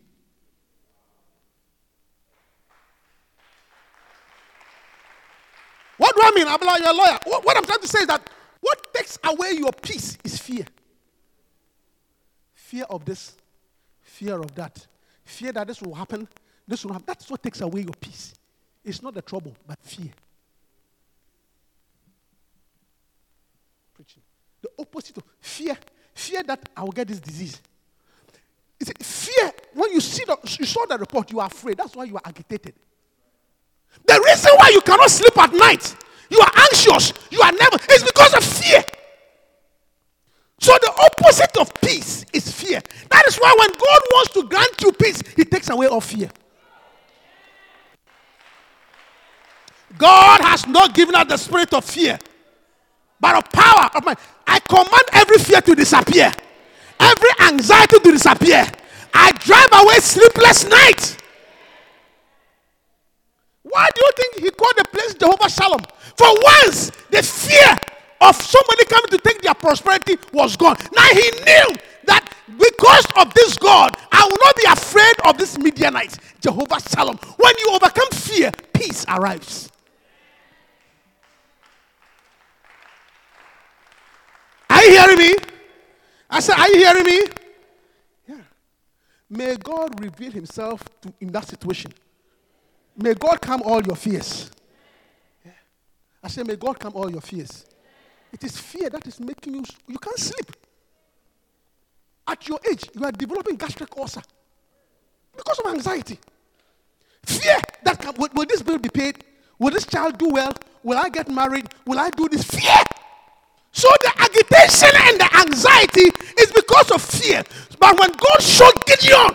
What do I mean? Abla, you're a lawyer. What, what I'm trying to say is that what takes away your peace is fear. Fear of this, fear of that, fear that this will happen, this will happen. That's what takes away your peace. It's not the trouble, but fear. Preaching. The opposite of fear, fear that I will get this disease. It's fear. When you see the, you saw the report, you are afraid. That's why you are agitated. The reason why you cannot sleep at night, you are anxious, you are never, it's because of fear. So the opposite of peace is fear. That is why when God wants to grant you peace, He takes away all fear. God has not given us the spirit of fear, but of power of mind. I command every fear to disappear, every anxiety to disappear. I drive away sleepless nights. Why do you think he called the place Jehovah Shalom? For once, the fear of somebody coming to take their prosperity was gone. Now he knew that because of this God, I will not be afraid of this Midianite. Jehovah Shalom. When you overcome fear, peace arrives. Are you hearing me? I said, Are you hearing me? Yeah. May God reveal himself to, in that situation. May God calm all your fears. Yeah. I say, may God calm all your fears. It is fear that is making you, you can't sleep. At your age, you are developing gastric ulcer because of anxiety. Fear that will, will this bill be paid? Will this child do well? Will I get married? Will I do this? Fear. So the agitation and the anxiety is because of fear. But when God showed Gideon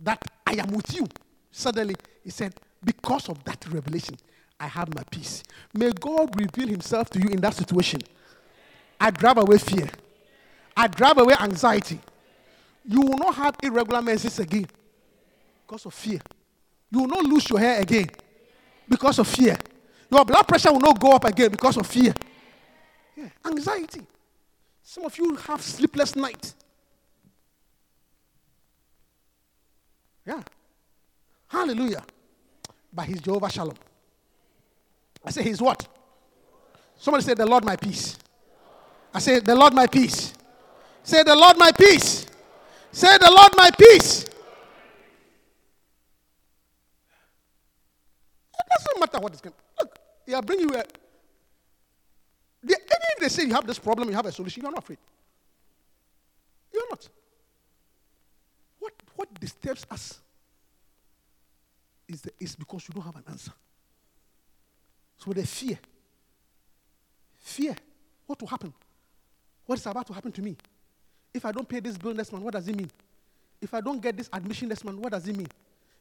that I am with you, suddenly he said, Because of that revelation, I have my peace. May God reveal himself to you in that situation. I drive away fear. I drive away anxiety. You will not have irregular menses again because of fear. You will not lose your hair again because of fear. Your blood pressure will not go up again because of fear. Yeah, anxiety. Some of you have sleepless nights. Yeah. Hallelujah. But he's Jehovah Shalom. I say he's what? Somebody say the Lord my peace. I say the Lord my peace. Say the Lord my peace. Say the Lord my peace. It doesn't matter what is going they are bringing you a. They, even if they say you have this problem, you have a solution, you're not afraid. You're not. What, what disturbs us is, the, is because you don't have an answer. So the fear. Fear. What will happen? What is about to happen to me? If I don't pay this bill next month, what does it mean? If I don't get this admission next month, what does it mean?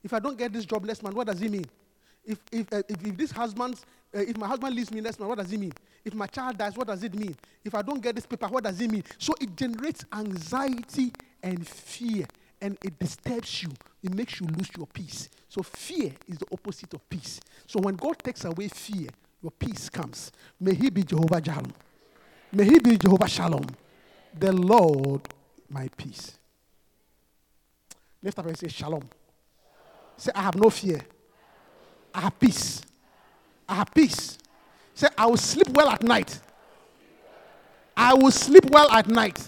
If I don't get this job next month, what does it mean? If, if, uh, if, if this husband, uh, if my husband leaves me next month, what does it mean? If my child dies, what does it mean? If I don't get this paper, what does it mean? So it generates anxiety and fear, and it disturbs you. It makes you lose your peace. So fear is the opposite of peace. So when God takes away fear, your peace comes. May He be Jehovah Shalom. May He be Jehovah Shalom, the Lord my peace. Lift up and say Shalom. Say, I have no fear. I have peace. I have peace. Say, I will sleep well at night. I will sleep well at night.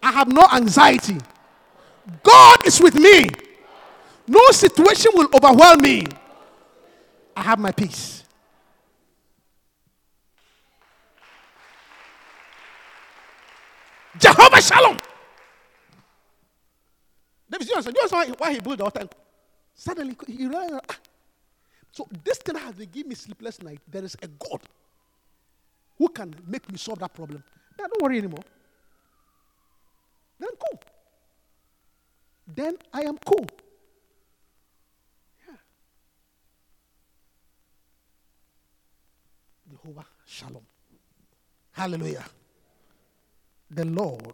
I have no anxiety. God is with me. No situation will overwhelm me. I have my peace. Jehovah Shalom. David, you understand, why he built the altar? Suddenly, he realized, ah, so this thing has been me sleepless night. There is a God who can make me solve that problem. Then don't worry anymore. Then I'm cool. Then I am cool. Yeah. Jehovah Shalom. Hallelujah. The Lord,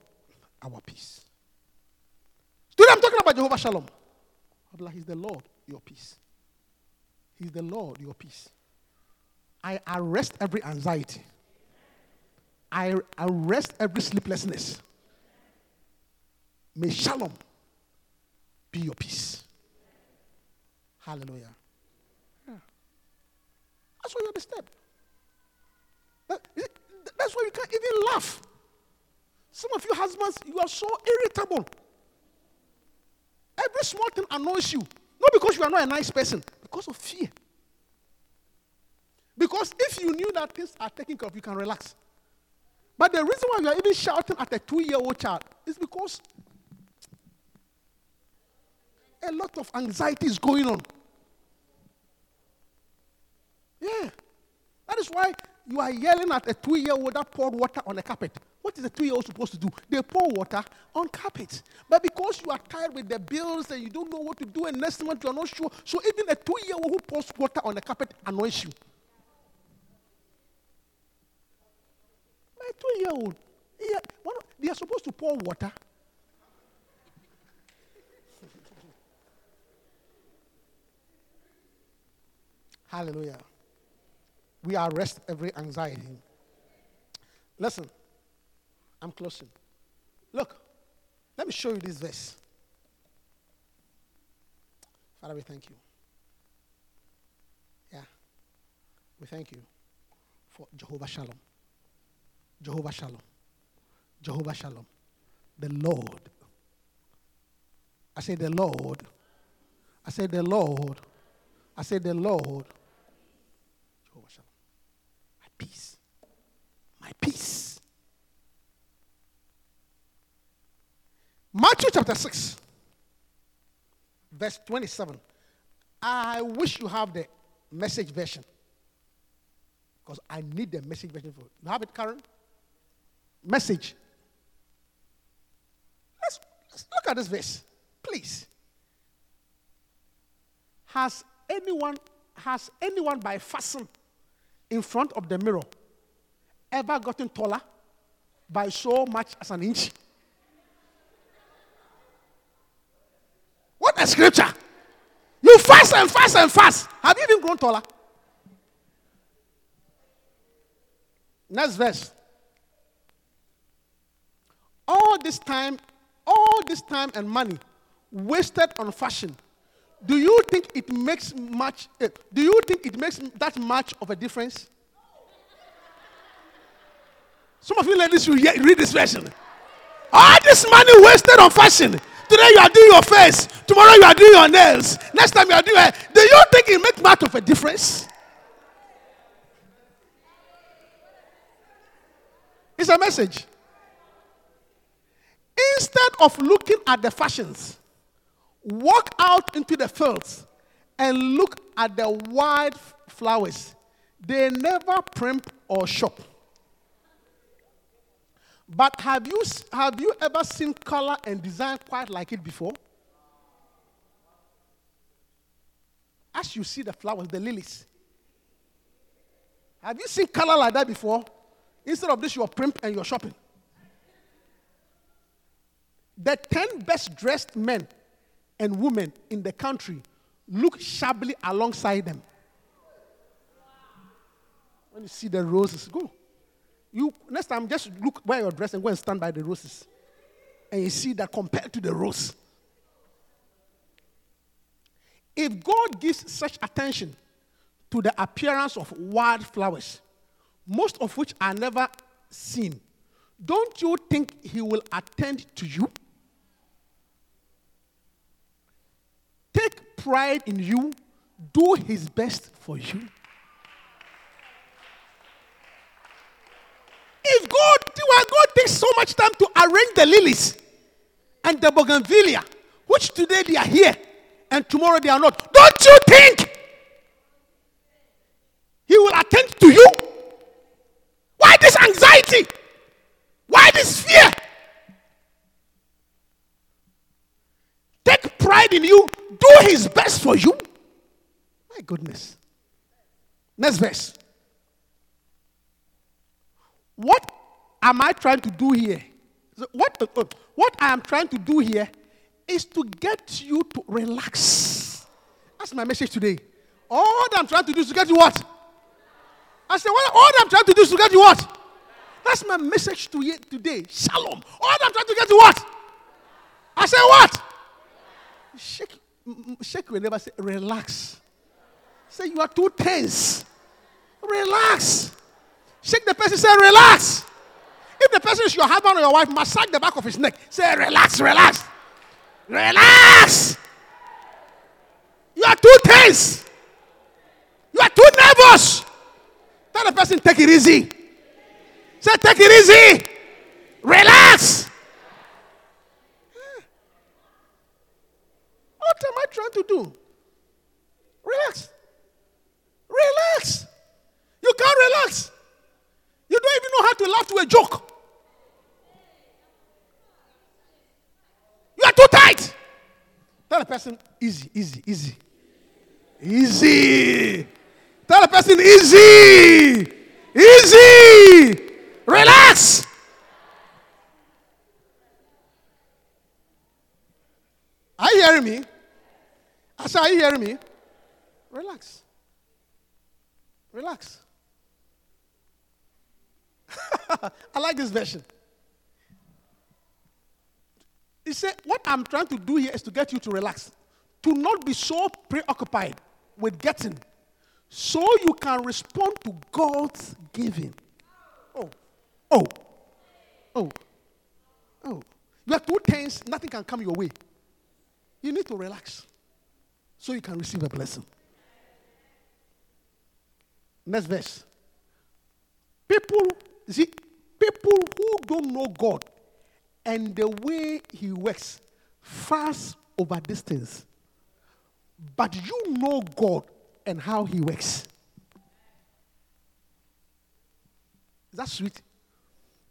our peace. Today I'm talking about Jehovah Shalom. He's the Lord, your peace. He's the Lord, your peace. I arrest every anxiety. I arrest every sleeplessness. May shalom be your peace. Hallelujah. Yeah. That's why you're disturbed. That- is it- that's why you can't even laugh. Some of you husbands, you are so irritable. Every small thing annoys you. Not because you are not a nice person, because of fear. Because if you knew that things are taken care of, you can relax. But the reason why you are even shouting at a two year old child is because a lot of anxiety is going on. Yeah. That is why you are yelling at a two year old that poured water on a carpet. What is a two year old supposed to do? They pour water on carpet. But because you are tired with the bills and you don't know what to do, and next month you are not sure, so even a two year old who pours water on the carpet annoys you. My two year old, yeah, they are supposed to pour water. Hallelujah. We arrest every anxiety. Listen, I'm closing. Look, let me show you this verse. Father, we thank you. Yeah. We thank you for Jehovah Shalom. Jehovah Shalom. Jehovah Shalom. The Lord. I say the Lord. I say the Lord. I say the Lord. Jehovah Shalom. My peace. My peace. Matthew chapter 6, verse 27. I wish you have the message version. Because I need the message version for you. have it, Karen? Message. Let's, let's look at this verse, please. Has anyone has anyone by fasting in front of the mirror ever gotten taller by so much as an inch? Scripture! You fast and fast and fast. Have you even grown taller? Next verse. All this time, all this time and money wasted on fashion. Do you think it makes much? eh, do you think it makes that much of a difference? Some of you ladies, you read this version. All this money wasted on fashion. Today you are doing your face. Tomorrow you are doing your nails. Next time you are doing. Do you think it makes much of a difference? It's a message. Instead of looking at the fashions, walk out into the fields and look at the wild flowers. They never primp or shop. But have you, have you ever seen color and design quite like it before? As you see the flowers, the lilies. Have you seen color like that before? Instead of this, you're primp and you're shopping. The 10 best dressed men and women in the country look shabbily alongside them. When you see the roses, go. You next time just look where you're dressed and go and stand by the roses. And you see that compared to the rose. If God gives such attention to the appearance of wild flowers, most of which are never seen, don't you think He will attend to you? Take pride in you, do His best for you. If God, God takes so much time to arrange the lilies and the bougainvillea, which today they are here and tomorrow they are not, don't you think He will attend to you? Why this anxiety? Why this fear? Take pride in you, do His best for you. My goodness. Next verse. What am I trying to do here? What, uh, uh, what I am trying to do here is to get you to relax. That's my message today. All I'm trying to do is to get you what? I said, well, all I'm trying to do is to get you what? That's my message to you today. Shalom. All I'm trying to get you what? I said, what? Shake, shake your neighbor. Say, relax. Say, you are too tense. Relax. Shake the person. Say, relax. If the person is your husband or your wife, massage the back of his neck. Say, relax, relax. Relax. You are too tense. You are too nervous. Tell the person, take it easy. Say, take it easy. Relax. Ah. What am I trying to do? Relax. Relax. You can't relax. You don't even know how to laugh to a joke. You are too tight. Tell the person, easy, easy, easy. Easy. Tell the person, easy. Easy. Relax. Are you hearing me? I said, Are you hearing me? Relax. Relax. I like this version. He said, What I'm trying to do here is to get you to relax, to not be so preoccupied with getting, so you can respond to God's giving. Oh, oh, oh, oh. You are too tense, nothing can come your way. You need to relax so you can receive a blessing. Next verse. People, you see, people who don't know God and the way He works fast over distance. But you know God and how He works. Is that sweet?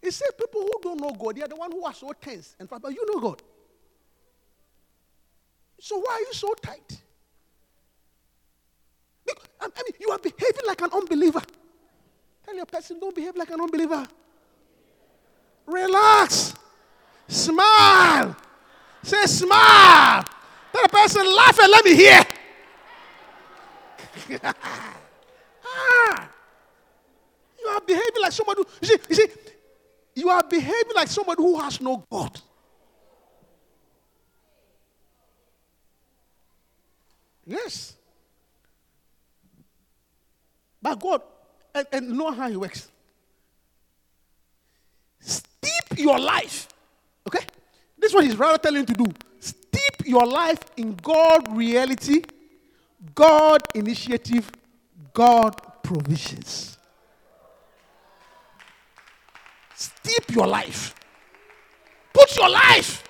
He said people who don't know God, they are the one who are so tense and fast, but you know God. So why are you so tight? I mean, you are behaving like an unbeliever. Tell your person, don't behave like an unbeliever. Relax. Smile. Say, smile. Tell the person, laugh and let me hear. ah. You are behaving like somebody who, you see, you see, you are behaving like somebody who has no God. Yes. But God, and, and know how He works. Steep your life. Okay? This is what He's rather telling you to do. Steep your life in God reality, God initiative, God provisions. Steep your life. Put your life.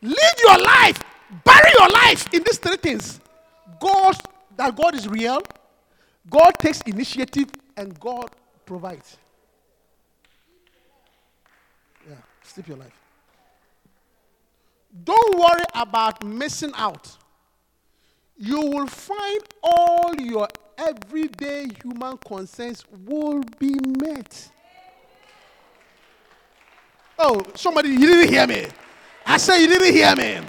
Live your life. Bury your life in these three things. God, that God is real, God takes initiative, and God provides. Yeah, sleep your life. Don't worry about missing out. You will find all your everyday human concerns will be met. Oh, somebody, you didn't hear me. I said you didn't hear me.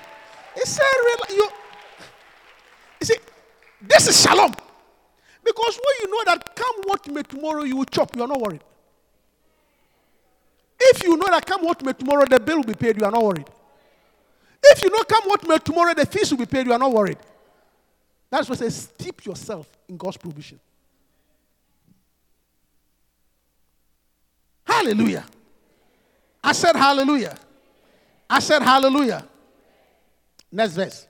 He said, real. you, you see, this is shalom. Because when you know that come what may tomorrow you will chop, you are not worried. If you know that come what may tomorrow the bill will be paid, you are not worried. If you know come what may tomorrow the fees will be paid, you are not worried. That's what says steep yourself in God's provision. Hallelujah. I said hallelujah. I said hallelujah. Next verse.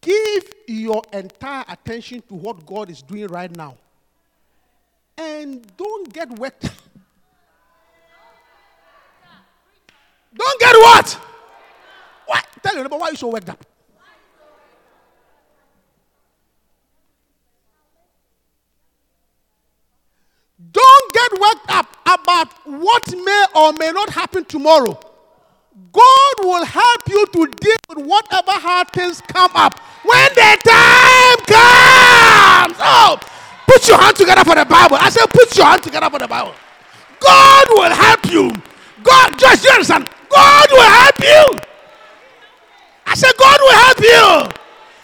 Give your entire attention to what God is doing right now. And don't get worked. don't get what? What? Tell your neighbor why you so worked up. Don't get worked up about what may or may not happen tomorrow. God will help you to deal with whatever hard things come up when the time comes. Oh, put your hand together for the Bible. I said, put your hand together for the Bible. God will help you. God, just you understand? God will help you. I said, God will help you.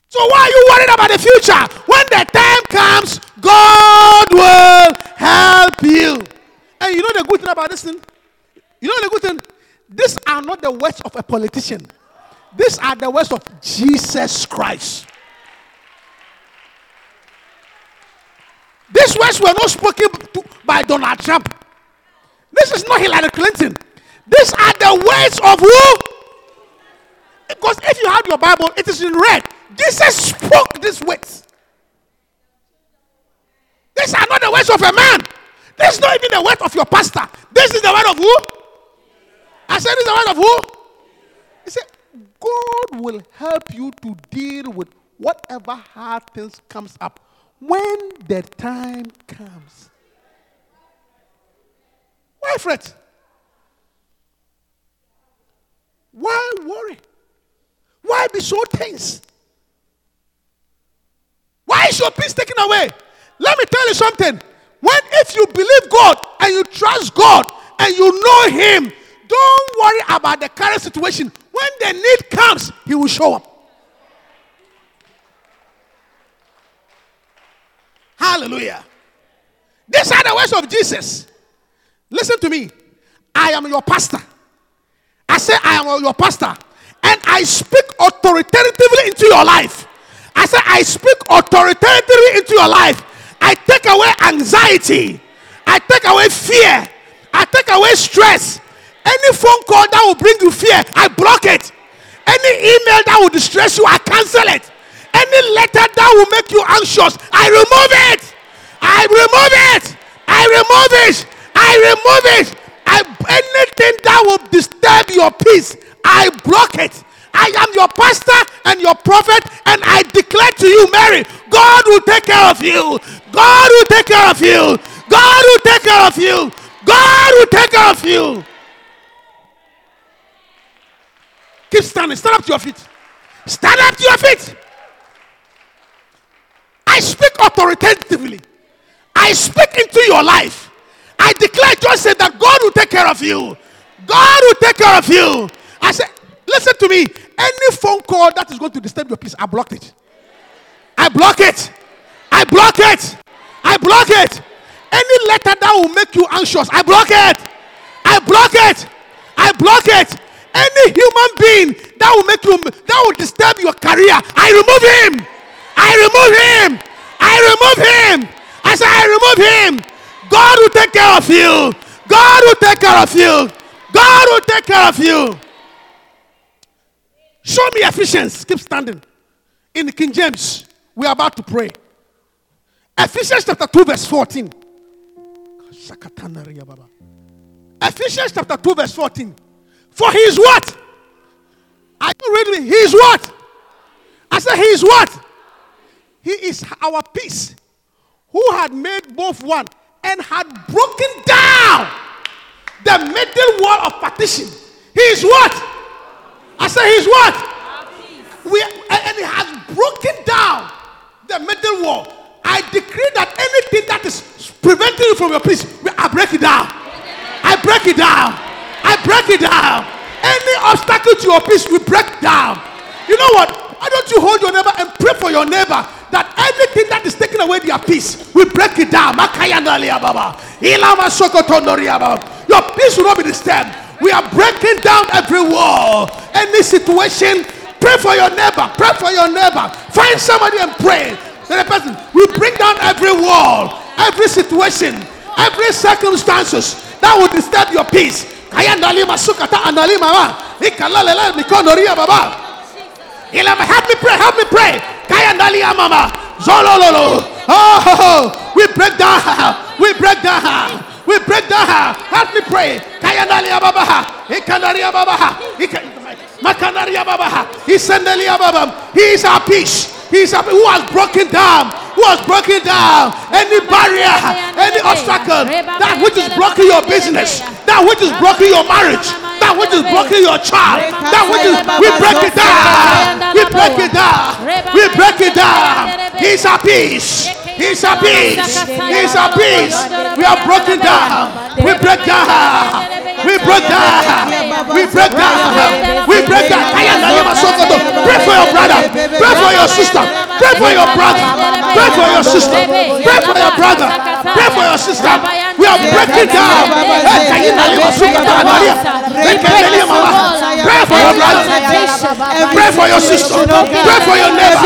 So why are you worried about the future? When the time comes, God will help you. And you know the good thing about this thing? You know the good thing? These are not the words of a politician. These are the words of Jesus Christ. These words were not spoken to, by Donald Trump. This is not Hillary Clinton. These are the words of who? Because if you have your Bible, it is in red. Jesus spoke these words. These are not the words of a man. This is not even the word of your pastor. This is the word of who? I said, this is the word of who? He said, God will help you to deal with whatever hard things comes up when the time comes. Why fret? Why worry? Why be so tense? Why is your peace taken away? Let me tell you something. When if you believe God and you trust God and you know Him, don't worry about the current situation. When the need comes, He will show up. Hallelujah. These are the words of Jesus. Listen to me. I am your pastor. I say, I am your pastor. And I speak authoritatively into your life. I say, I speak authoritatively into your life. I take away anxiety. I take away fear. I take away stress. Any phone call that will bring you fear, I block it. Any email that will distress you, I cancel it. Any letter that will make you anxious, I remove it. I remove it. I remove it. I remove it. I, anything that will disturb your peace, I block it. I am your pastor and your prophet, and I declare to you, Mary, God will take care of you. God will take care of you. God will take care of you. God will take care of you. Keep standing. Stand up to your feet. Stand up to your feet. I speak authoritatively. I speak into your life. I declare, just said that God will take care of you. God will take care of you. I said, listen to me. Any phone call that is going to disturb your peace, I block it. I block it. I block it. I block it. Any letter that will make you anxious, I block it. I block it. I block it. Any human being that will make you that will disturb your career, I remove him. I remove him. I remove him. I say, I remove him. God will take care of you. God will take care of you. God will take care of you. Show me Ephesians. Keep standing. In King James, we are about to pray. Ephesians chapter 2, verse 14. Ephesians chapter 2, verse 14. For he is what? Are you reading me? He is what? I said, He is what? He is our peace, who had made both one and had broken down the middle wall of partition. He is what? I said, He is what? We, and He has broken down the middle wall. I decree that anything that is preventing you from your peace, I break it down. I break it down. I break it down. Any obstacle to your peace, we break down. You know what? Why don't you hold your neighbor and pray for your neighbor that anything that is taking away their peace, we break it down. Your peace will not be disturbed. We are breaking down every wall, any situation. Pray for your neighbor. Pray for your neighbor. Find somebody and pray. Then the person, we bring down every wall, every situation, every circumstances that will disturb your peace. Kaya ndalima sukata andalima wa. Ikalalele mikonoria baba. Ilama, help me pray, help me pray. Kaya ndalia mama. Zolololo. Oh, we break down. We break down. We break down. Help me pray. Kaya ndalia baba. Ikandaria baba. Ika- Makanaria baba. Isendelia baba. He is our peace. He is our, who has broken down. Who has broken down any barrier, any obstacle, that which is blocking your business, that which is blocking your marriage, that which is blocking your child, that which is we break it down. We break it down. We break it down. He's our peace. He's our peace. He's our peace. We are broken down. We break down. We break down. We break down. We break down. Pray for your brother. Pray for your sister. Pray for your brother. Pray for your sister. Pray for your brother. Pray for your sister. We are breaking down. Hey, can you tell me sugar down Maria? Hey, can you tell me, mama? Pray for your brother. Pray for your sister. Pray for your neighbor.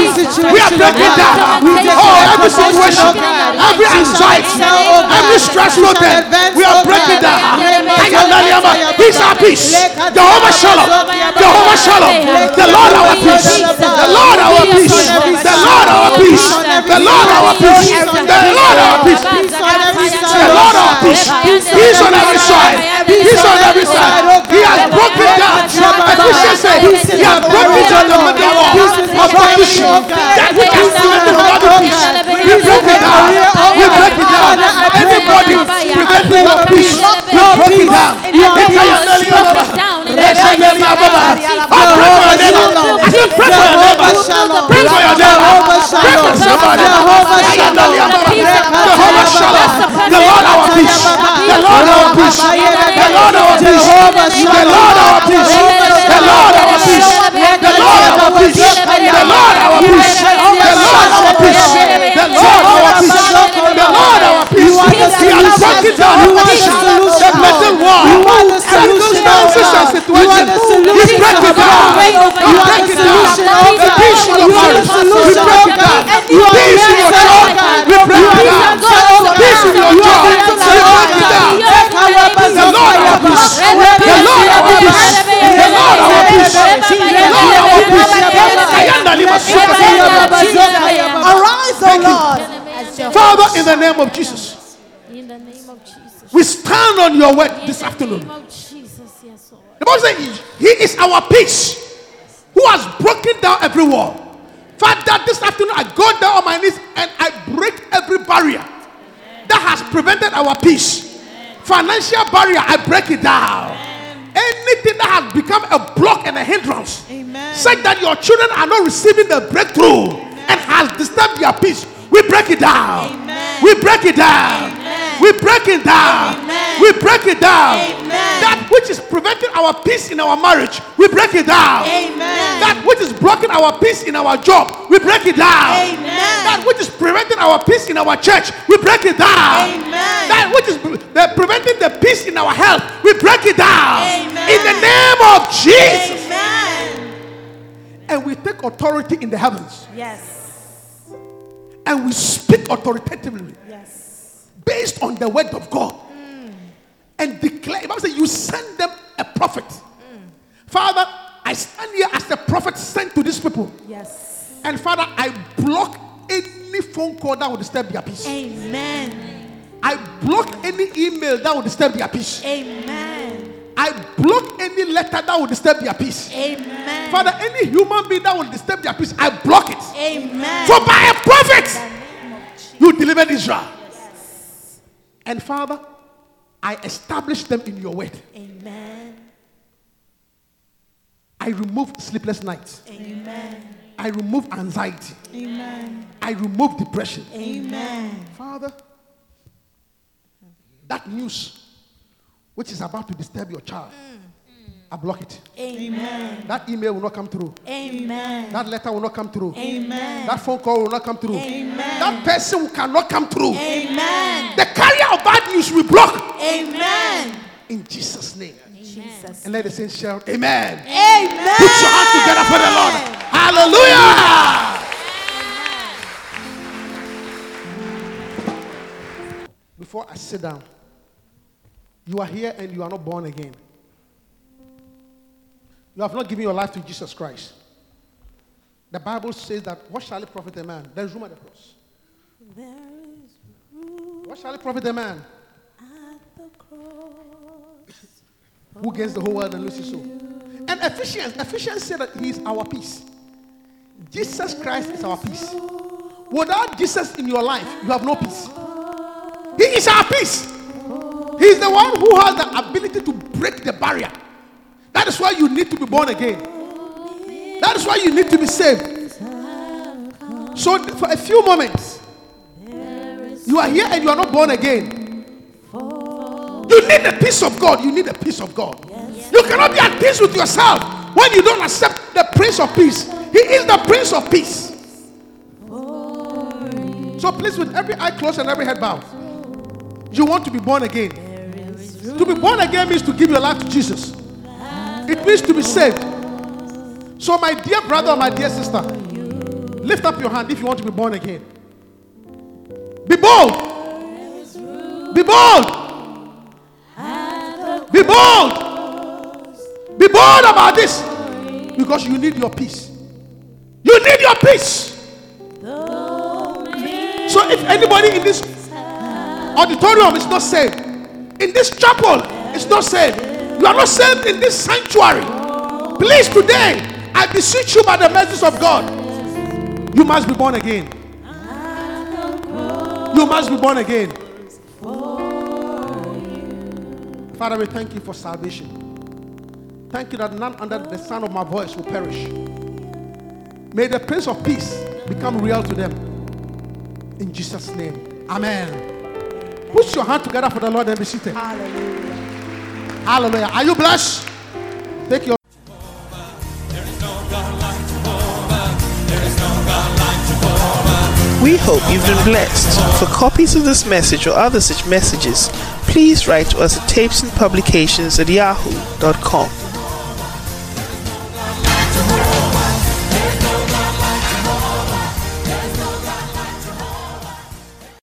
We are breaking down. Oh, every situation, every anxiety, every stressful thing, we are breaking down. Can you tell me, mama? Peace our peace. Jehovah Shalom. Jehovah Shalom. The Lord our peace. The Lord our peace. The Lord our peace. The Lord our peace. The Lord our peace. The Lord our peace. He's on every side. He's on every side. He has broken down. Say he has broken down the middle wall of partition. That which has prevented the Lord of peace. We break it down. We break it down. Anybody preventing your peace, we break it down. Let's say, "Let my Baba." I pray for your neighbor. I said, pray for your neighbor. Pray for your neighbor. Pray for somebody. Jehovah Shalom. The Lord our peace. The Lord our peace. The Lord our peace. The Lord our peace. The Lord our peace. The Lord our peace. The Lord our peace. The Lord our peace. The Lord our peace. The Lord our peace. He has broken down the the metal wall. Circumstances and situations. We break it down. We break it down. The peace in your marriage. We break it down. Peace in your job. We break it down. Peace in your job. We break it down. The Lord our peace. The Lord our peace. The Lord our peace. The Lord our peace. Ayanda lima suka. Arise, O you. Lord. Father, in the name of Jesus, In the name of Jesus. We stand on your word this afternoon. Jesus, yes, The Bible says He is our peace who has broken down every wall. Father, this afternoon I go down on my knees and I break every barrier that has prevented our peace. Financial barrier, I break it down. Anything that has become a block and a hindrance, such that your children are not receiving the breakthrough and has disturbed their peace, we break it down. We break it down. We break it down. We break it down. That which is preventing our peace in our marriage, we break it down. That which is blocking our peace in our job, we break it down. That which is preventing our peace in our church, we break it down. That which is preventing the peace in our health, we break it down. In the name of Jesus. Amen. And we take authority in the heavens Yes. and we speak authoritatively. Based on the word of God mm. and declare. The Bible says you send them a prophet. Mm. Father, I stand here as the prophet sent to these people. Yes. And Father, I block any phone call that will disturb their peace. Amen. I block any email that will disturb their peace. Amen. I block any letter that will disturb their peace. Amen. Father, any human being that will disturb their peace, I block it. Amen. For by a prophet, you delivered Israel. And Father, I establish them in your word. Amen. I remove sleepless nights. Amen. I remove anxiety. Amen. I remove depression. Amen. Father, that news which is about to disturb your child, mm. I block it. Amen. That email will not come through. Amen. That letter will not come through. Amen. That phone call will not come through. Amen. That person who cannot come through. Amen. The carrier of bad news we block Amen. in Jesus' name. Jesus. And let the saints shout, Amen. Amen. Put your hands together for the Lord. Hallelujah. Before I sit down, you are here and you are not born again. You have not given your life to Jesus Christ. The Bible says that what shall it profit a man? There is room at the cross. There is room What shall it profit a man at the cross. who gains the whole world and loses his soul? And Ephesians, Ephesians said that he is our peace. Jesus Christ is our peace. Without Jesus in your life, you have no peace. He is our peace. He is the one who has the ability to break the barrier. That is why you need to be born again. That is why you need to be saved. So, for a few moments, you are here and you are not born again. You need the peace of God. You need the peace of God. You cannot be at peace with yourself when you don't accept the Prince of Peace. He is the Prince of Peace. So please, with every eye closed and every head bowed, you want to be born again. To be born again means to give your life to Jesus. It means to be saved. So, my dear brother, my dear sister, lift up your hand if you want to be born again. Be bold. Be bold. Be bold. Be bold about this because you need your peace. You need your peace. So, if anybody in this auditorium is not saved, in this chapel is not saved, you are not saved in this sanctuary. Please, today, I beseech you by the mercies of God, you must be born again. You must be born again. Father, we thank you for salvation. Thank you that none under the sound of my voice will perish. May the Prince of Peace become real to them. In Jesus' name. Amen. Put your hand together for the Lord and be seated. Hallelujah. Hallelujah. Are you blessed? Take your We hope you've been blessed. For copies of this message or other such messages, please write to us at tapesandpublications at yahoo.com.